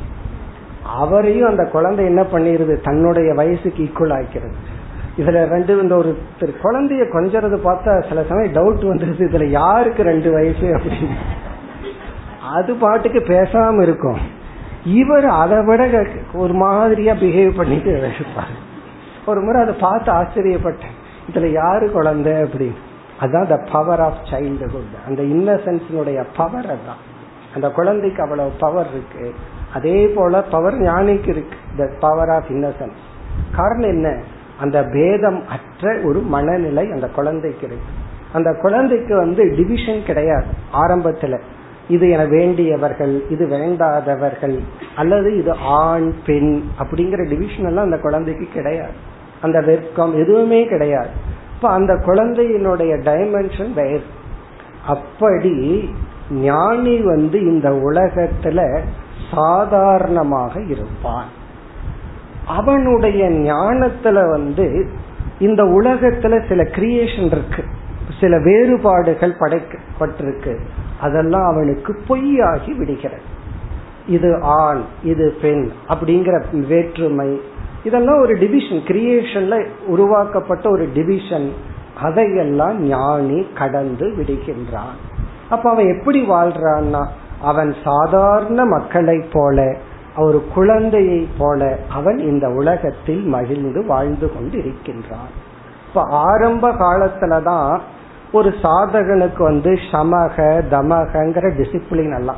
Speaker 1: அவரையும் அந்த குழந்தை என்ன பண்ணிருது? தன்னுடைய வயசுக்கு ஈக்குவல் ஆக்கிறது இதுல ரெண்டு இந்த ஒரு குழந்தைய கொஞ்சறது பார்த்தா சில சமயம் டவுட் வந்துருது. இதுல யாருக்கு ரெண்டு வயசு அப்படின்னு. அது பாட்டுக்கு பேசாம இருக்கும். இவர் அதை விட ஒரு மாதிரியா பிஹேவ் பண்ணிட்டு இருப்பாரு. ஒரு முறை அதை பார்த்து ஆச்சரியப்பட்டேன். இதுல யாரு குழந்தை அப்படின்னு. அதான் த பவர் ஆஃப் சைல்டுஹுட் அந்த இன்னசென்ஸினுடைய பவர் அதான். அந்த குழந்தைக்கு அவ்வளவு பவர் இருக்கு. அதே போல பவர் ஞானிக்கு இருக்கு. த பவர் ஆஃப் இன்னசென்ஸ் காரணம் என்ன? அந்த பேதம் அற்ற ஒரு மனநிலை அந்த குழந்தைக்கு இருக்கு. அந்த குழந்தைக்கு வந்து டிவிஷன் கிடையாது ஆரம்பத்துல. இது என வேண்டியவர்கள் இது வேண்டாதவர்கள் அல்லது இது ஆண் பெண் அப்படிங்கிற டிவிஷன் எல்லாம் அந்த குழந்தைக்கு கிடையாது. அந்த வெர்க்கம் எதுவுமே கிடையாது. இப்ப அந்த குழந்தையினுடைய டைமென்ஷன் வேறு. அப்படி ஞானி வந்து இந்த உலகத்துல சாதாரணமாக இருப்பான். அவனுடைய ஞானத்துல வந்து இந்த உலகத்துல சில கிரியேஷன் இருக்கு. சில வேறுபாடுகள் படைக்கப்பட்டிருக்கு அதெல்லாம் அவனுக்கு பொய்யாகி விடுகிறது. இது ஆண் இது பெண் அப்படிங்கிற வேற்றுமை. இதெல்லாம் ஒரு டிவிஷன் கிரியேஷன்ல உருவாக்கப்பட்ட ஒரு டிவிஷன் அதையெல்லாம் ஞானி கடந்து விடுகின்றான். அப்ப அவன் எப்படி வாழ்றான்னா அவன் சாதாரண மக்களை போல ஒரு குழந்தையை போல அவன் இந்த உலகத்தில் மகிழ்ந்து வாழ்ந்து கொண்டு இருக்கின்றான் இப்ப ஆரம்ப காலத்துலதான் ஒரு சாதகனுக்கு வந்து சமக தமகங்கிற டிசிப்ளின் எல்லாம்.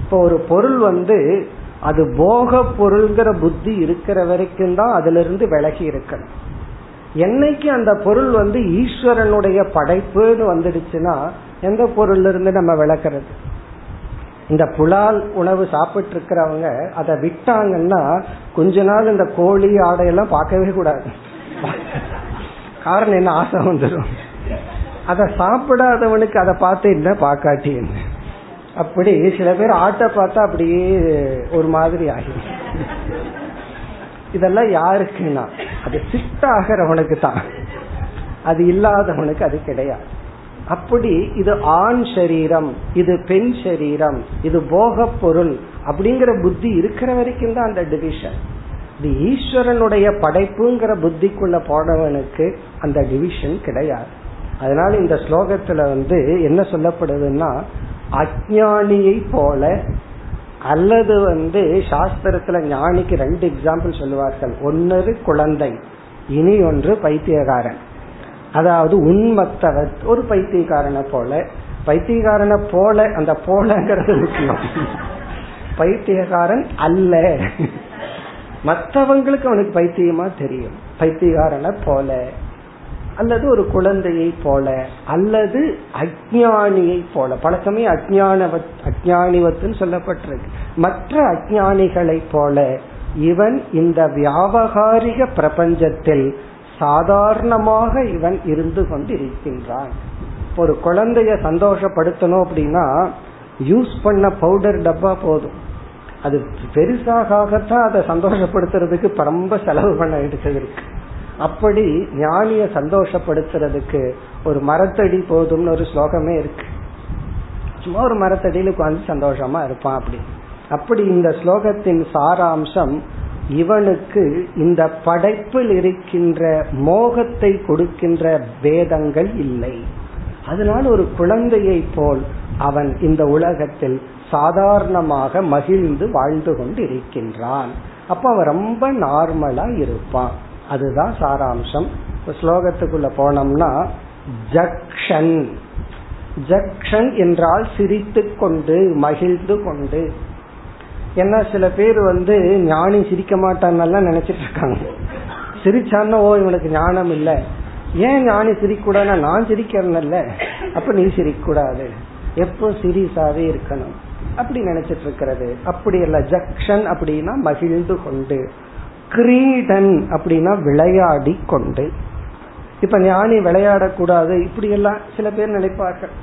Speaker 1: இப்போ ஒரு பொருள் வந்து அது போக பொருள்ங்கிற புத்தி இருக்கிற வரைக்கும் தான் அதுல இருந்து விலகி இருக்கணும். என்னைக்கு அந்த பொருள் வந்து ஈஸ்வரனுடைய படைப்புன்னு வந்துடுச்சுன்னா எந்த பொருள்ல இருந்து நம்ம விளக்குறது இந்த புலால் உணவு சாப்பிட்டு இருக்கிறவங்க அதை விட்டாங்கன்னா கொஞ்ச நாள் இந்த கோழி ஆடையெல்லாம் பார்க்கவே கூடாது. காரணம் என்ன? ஆசை வந்துடும் அதை சாப்பிடாதவனுக்கு அதை பார்த்து என்ன பார்க்காட்டி என்ன? அப்படி சில பேர் ஆட்டை பார்த்தா அப்படியே ஒரு மாதிரி ஆகிடும் இதெல்லாம் யாருக்குன்னா? அது சிட் ஆகிறவனுக்கு தான் அது இல்லாதவனுக்கு அது கிடையாது. அப்படி இது ஆண் சரீரம் இது பெண் சரீரம் இது போக பொருள் அப்படிங்கிற புத்தி இருக்கிற வரைக்கும் தான் அந்த டிவிஷன் இது ஈஸ்வரனுடைய படைப்புங்கிற புத்திக்குள்ள போனவனுக்கு அந்த டிவிஷன் கிடையாது. அதனால இந்த ஸ்லோகத்துல வந்து என்ன சொல்லப்படுதுன்னா அஜானியை போல அல்லது வந்து சாஸ்திரத்துல ஞானிக்கு ரெண்டு எக்ஸாம்பிள் சொல்லுவார்கள். ஒன்னு குழந்தை இனி ஒன்று பைத்தியகாரன் அதாவது உண்மத்தவ ஒரு பைத்தியக்காரனை போல பைத்தியக்காரனை போல அந்த போலங்கிறது முக்கியம் பைத்தியக்காரன் அல்ல. மற்றவங்களுக்கு அவனுக்கு பைத்தியமா தெரியும். பைத்தியக்காரனை போல அல்லது ஒரு குழந்தையை போல அல்லது அஜானியை போல. பல சமயம் அஜானவத் அஜானிவத்துன்னு சொல்லப்பட்டிருக்கு. மற்ற அஜானிகளை போல இவன் இந்த வியாபகாரிக பிரபஞ்சத்தில் சாதாரணமாக இவன் இருந்து கொண்டு இருக்கின்றான் ஒரு குழந்தைய சந்தோஷப்படுத்தணும் அப்படின்னா யூஸ் பண்ண பவுடர் டப்பா போதும். அது பெருசாகத்தான் அதை சந்தோஷப்படுத்துறதுக்கு ரொம்ப செலவு பண்ண எடுத்தது இருக்கு. அப்படி ஞானிய சந்தோஷப்படுத்துறதுக்கு ஒரு மரத்தடி போதும்னு ஒரு ஸ்லோகமே இருக்கு. சும்மா ஒரு மரத்தடியில் உட்காந்து சந்தோஷமா இருப்பான் அப்படி. அப்படி இந்த ஸ்லோகத்தின் சாராம்சம் இவனுக்கு இந்த படைப்பில் இருக்கின்ற மோகத்தை கொடுக்கின்ற வேதங்கள் இல்லை. அதனால் ஒரு குழந்தையை போல் அவன் இந்த உலகத்தில் சாதாரணமாக மகிழ்ந்து வாழ்ந்து கொண்டு இருக்கின்றான் அப்ப அவன் ரொம்ப நார்மலா இருப்பான். அதுதான் சாராம்சம். ஸ்லோகத்துக்குள்ள போனோம்னா ஜக்ஷன். ஜக்ஷன் என்றால் சிரித்து கொண்டு மகிழ்ந்து கொண்டு. ஏன்னா சில பேர் வந்து ஞானி சிரிக்க மாட்டான்னு நினைச்சிட்டு இருக்காங்க. சிரிச்சான்னு ஓ இவனுக்கு ஞானம் இல்ல. ஏன் ஞானி சிரிக்கூடாதுன்னா நான் சிரிக்கிறேன்ல அப்ப நீ சிரிக்கூடாது எப்போ சீரியஸாவே இருக்கணும். அப்படி நினைச்சிட்டு இருக்கிறது. அப்படி இல்ல ஜக்ஷன் அப்படின்னா மகிழ்ந்து கொண்டு கிரீடன் அப்படின்னா விளையாடி கொண்டு. இப்ப ஞானி விளையாடக்கூடாது. இப்படி எல்லாம் சில பேர் நினைப்பார்கள்.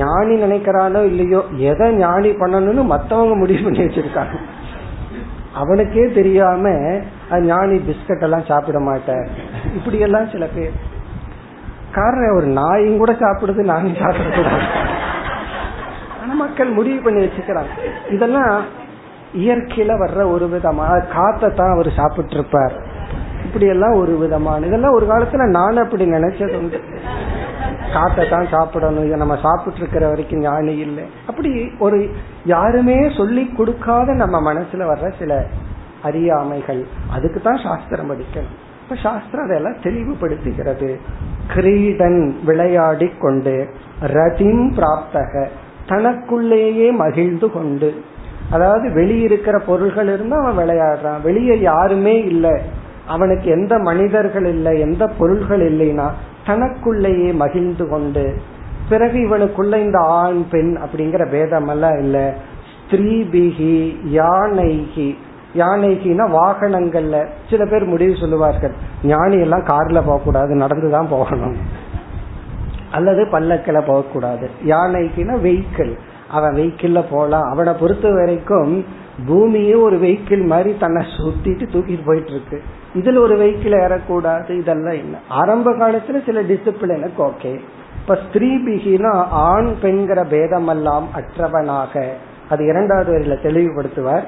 Speaker 1: ஞானி நினைக்கிறானோ இல்லையோ எதை ஞானி பண்ணணும்னு மத்தவங்க முடிவு பண்ணி வச்சிருக்காங்க. அவனுக்கே தெரியாம ஞானி பிஸ்கட் எல்லாம் சாப்பிட மாட்டேன். இப்படி எல்லாம் சில பேர். காரணம் ஒரு நாயும் கூட சாப்பிடுது நானும் சாப்பிடக்கூடாது. ஆனா மக்கள் முடிவு பண்ணி வச்சுக்கிறாங்க. இதெல்லாம் இயற்கையில வர்ற ஒரு விதமா காத்தை தான் அவர் சாப்பிட்டு இருப்பார் இப்படி எல்லாம் ஒரு விதமான இதெல்லாம் ஒரு காலத்துல நான் அப்படி நினைச்சது உண்டு. காத்தை தான் சாப்பிடணும். இதை நம்ம சாப்பிட்டு இருக்கிற வரைக்கும் ஞானி இல்லை. அப்படி ஒரு யாருமே சொல்லி கொடுக்காத நம்ம மனசுல வர்ற சில அறியாமைகள். அதுக்கு தான் சாஸ்திரம் படிக்கணும். இப்ப சாஸ்திரம் அதெல்லாம் தெளிவுபடுத்துகிறது. கிரீடன் விளையாடி கொண்டு ரதிம் பிராப்தக. தனக்குள்ளேயே மகிழ்ந்து கொண்டு. அதாவது வெளியிருக்கிற பொருள்கள் இருந்தா அவன் விளையாடுறான். வெளியே யாருமே இல்லை. அவனுக்கு எந்த மனிதர்கள் இல்லை எந்த பொருள்கள் இல்லைன்னா தனக்குள்ளேயே மகிழ்ந்து கொண்டு பிறகு இவனுக்குள்ள இந்த ஆண் பெண் அப்படிங்கிற பேதம் எல்லாம் இல்ல. ஸ்திரீபிகி யானைகி. யானைகினா வாகனங்கள்ல சில பேர் முடிவு சொல்லுவார்கள் ஞானி எல்லாம் கார்ல போகக்கூடாது நடந்துதான் போகணும். அல்லது பல்லக்கில போகக்கூடாது. யானைக்குன்னா வெஹிக்கிள் அவன் வெஹிக்கிள்ல போலாம். அவனை பொறுத்த வரைக்கும் பூமியே ஒரு வெஹிக்கிள் மாதிரி தன்னை சுத்திட்டு தூக்கிட்டு போயிட்டு இருக்கு இதுல ஒரு வெஹிக்கிள் ஏறக்கூடாது இதெல்லாம் இல்லை. ஆரம்ப காலத்துல சில டிசிப்ளினுக்கு ஓகே இப்ப ஸ்திரீ பிகினா ஆண் பெண்கிற பேதமெல்லாம் அற்றவனாக. அது இரண்டாவது வரையில தெளிவுபடுத்துவார்.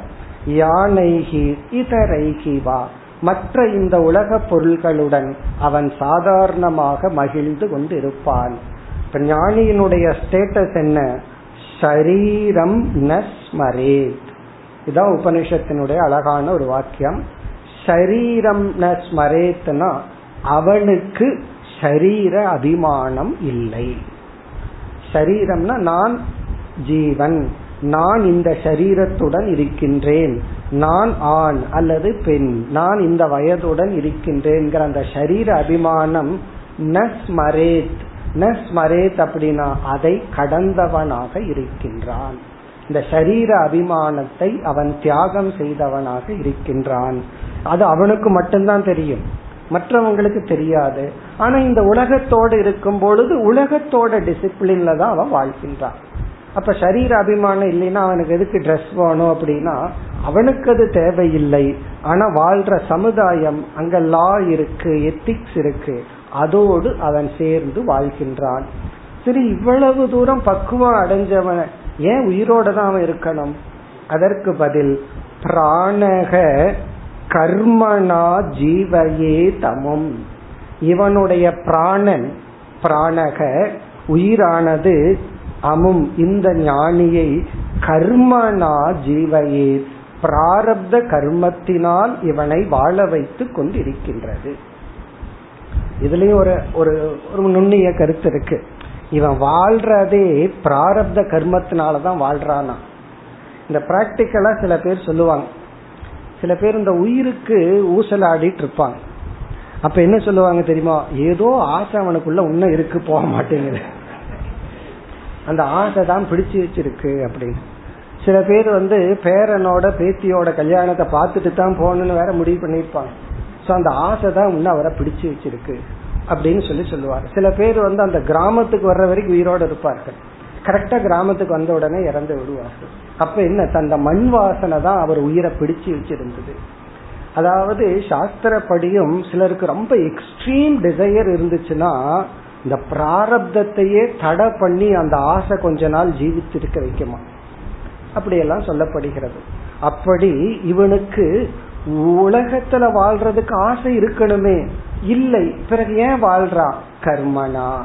Speaker 1: யானைகி இதரைகி வா. மற்ற இந்த உலக பொருள்களுடன் அவன் சாதாரணமாக மகிழ்ந்து கொண்டு இருப்பான் இப்ப ஞானியினுடைய ஸ்டேட்டஸ் என்ன? ஷரீரம் நஸ்மரேத் இதான் உபனிஷத்தினுடைய அழகான ஒரு வாக்கியம். ஷரீரம் ஸ்மரேத்னா அவனுக்கு ஷரீர அபிமானம் இல்லை. ஷரீரம்னா நான் ஜீவன் நான் இந்த சரீரத்துடன் இருக்கின்றேன் நான் ஆண் அல்லது பெண் நான் இந்த வயதுடன் இருக்கின்றேங்கிற அந்த சரீர அபிமானம் நஸ்மரேத் நஸ்மரேத் அப்படின்னா அதை கடந்தவனாக இருக்கின்றான். இந்த சரீர அபிமானத்தை அவன் தியாகம் செய்தவனாக இருக்கின்றான். அது அவனுக்கு மட்டும்தான் தெரியும். மற்றவங்களுக்கு தெரியாது. ஆனா இந்த உலகத்தோடு இருக்கும் பொழுது உலகத்தோட டிசிப்ளின்ல தான் அவன் வாழ்கின்றான். அப்ப சரீர அபிமானம் இல்லைன்னா அவனுக்கு எதுக்கு ட்ரெஸ் வேணும் அப்படின்னா அவனுக்கு அது தேவையில்லை. ஆனா வாழ்ற சமுதாயம் அங்க லா இருக்கு எத்திக்ஸ் இருக்கு. அதோடு அவன் சேர்ந்து வாழ்கின்றான். சரி இவ்வளவு தூரம் பக்குவம் அடைஞ்சவன் ஏன் உயிரோட தான் அவன் இருக்கணும்? அதற்கு பதில் பிராணக கர்மனா ஜீவையே தமும். இவனுடைய பிராணன் பிராணக உயிரானது அமும். இந்த ஞானியை கர்மனா ஜீவையே பிராரப்த கர்மத்தினால் இவனை வாழ வைத்து கொண்டிருக்கின்றது. இதுலயும் ஒரு ஒரு ஒரு நுண்ணிய கருத்து இருக்கு. இவன் வாழ்றதே பிராரப்த கர்மத்தினாலதான் வாழ்றானா? இந்த பிராக்டிக்கலா சில பேர் சொல்லுவாங்க. சில பேர் இந்த உயிருக்கு ஊசலாடிட்டு இருப்பாங்க. அப்ப என்ன சொல்லுவாங்க தெரியுமா? ஏதோ ஆசை அவனுக்குள்ள உன்ன இருக்கு போக மாட்டேங்குது. அந்த ஆசை தான் பிடிச்சு வச்சிருக்கு அப்படின்னு. சில பேர் வந்து பேரனோட பேத்தியோட கல்யாணத்தை பார்த்துட்டு தான் போகணும்னு வேற முடிவு பண்ணிருப்பாங்க சோ அந்த ஆசை தான் இன்னும் அவரை பிடிச்சு வச்சிருக்கு. அப்படின்னு சொல்லி சொல்லுவார். சில பேர் வந்து அந்த கிராமத்துக்கு வர்ற வரைக்கும் உயிரோடு இருப்பார்கள். கரெக்டா கிராமத்துக்கு வந்த உடனே இறந்து விடுவார்கள். அப்ப என்ன? தந்த மண் வாசனை தான் அவர் உயிரை பிடிச்சு வச்சிருந்தது. அதாவது சாஸ்திரப்படியும் சிலருக்கு ரொம்ப எக்ஸ்ட்ரீம் டிசையர் இருந்துச்சுன்னா இந்த பிராரப்தத்தையே தடை பண்ணி அந்த ஆசை கொஞ்ச நாள் ஜீவித்திருக்க வைக்குமா? அப்படியெல்லாம் சொல்லப்படுகிறது. அப்படி இவனுக்கு உலகத்துல வாழ்றதுக்கு ஆசை இருக்கணுமே. இல்லை. பிறகு ஏன் வாழ்றா? கர்மனா.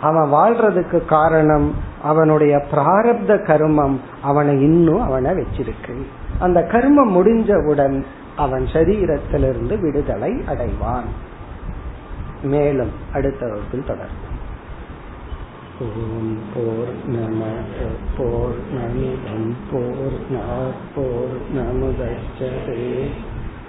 Speaker 1: அவன் வாழ்றதுக்கு காரணம் அவனுடைய பிராரப்த கர்மம் அவனை இன்னும் அவனை வச்சிருக்கு. அந்த கர்மம் முடிஞ்சவுடன் அவன் சரீரத்திலிருந்து விடுதலை அடைவான். மேலும் அடுத்த வகுப்பில் தொடரும் ஓம் போர் நம போர் நமிதம் போர் நமுதச்சதே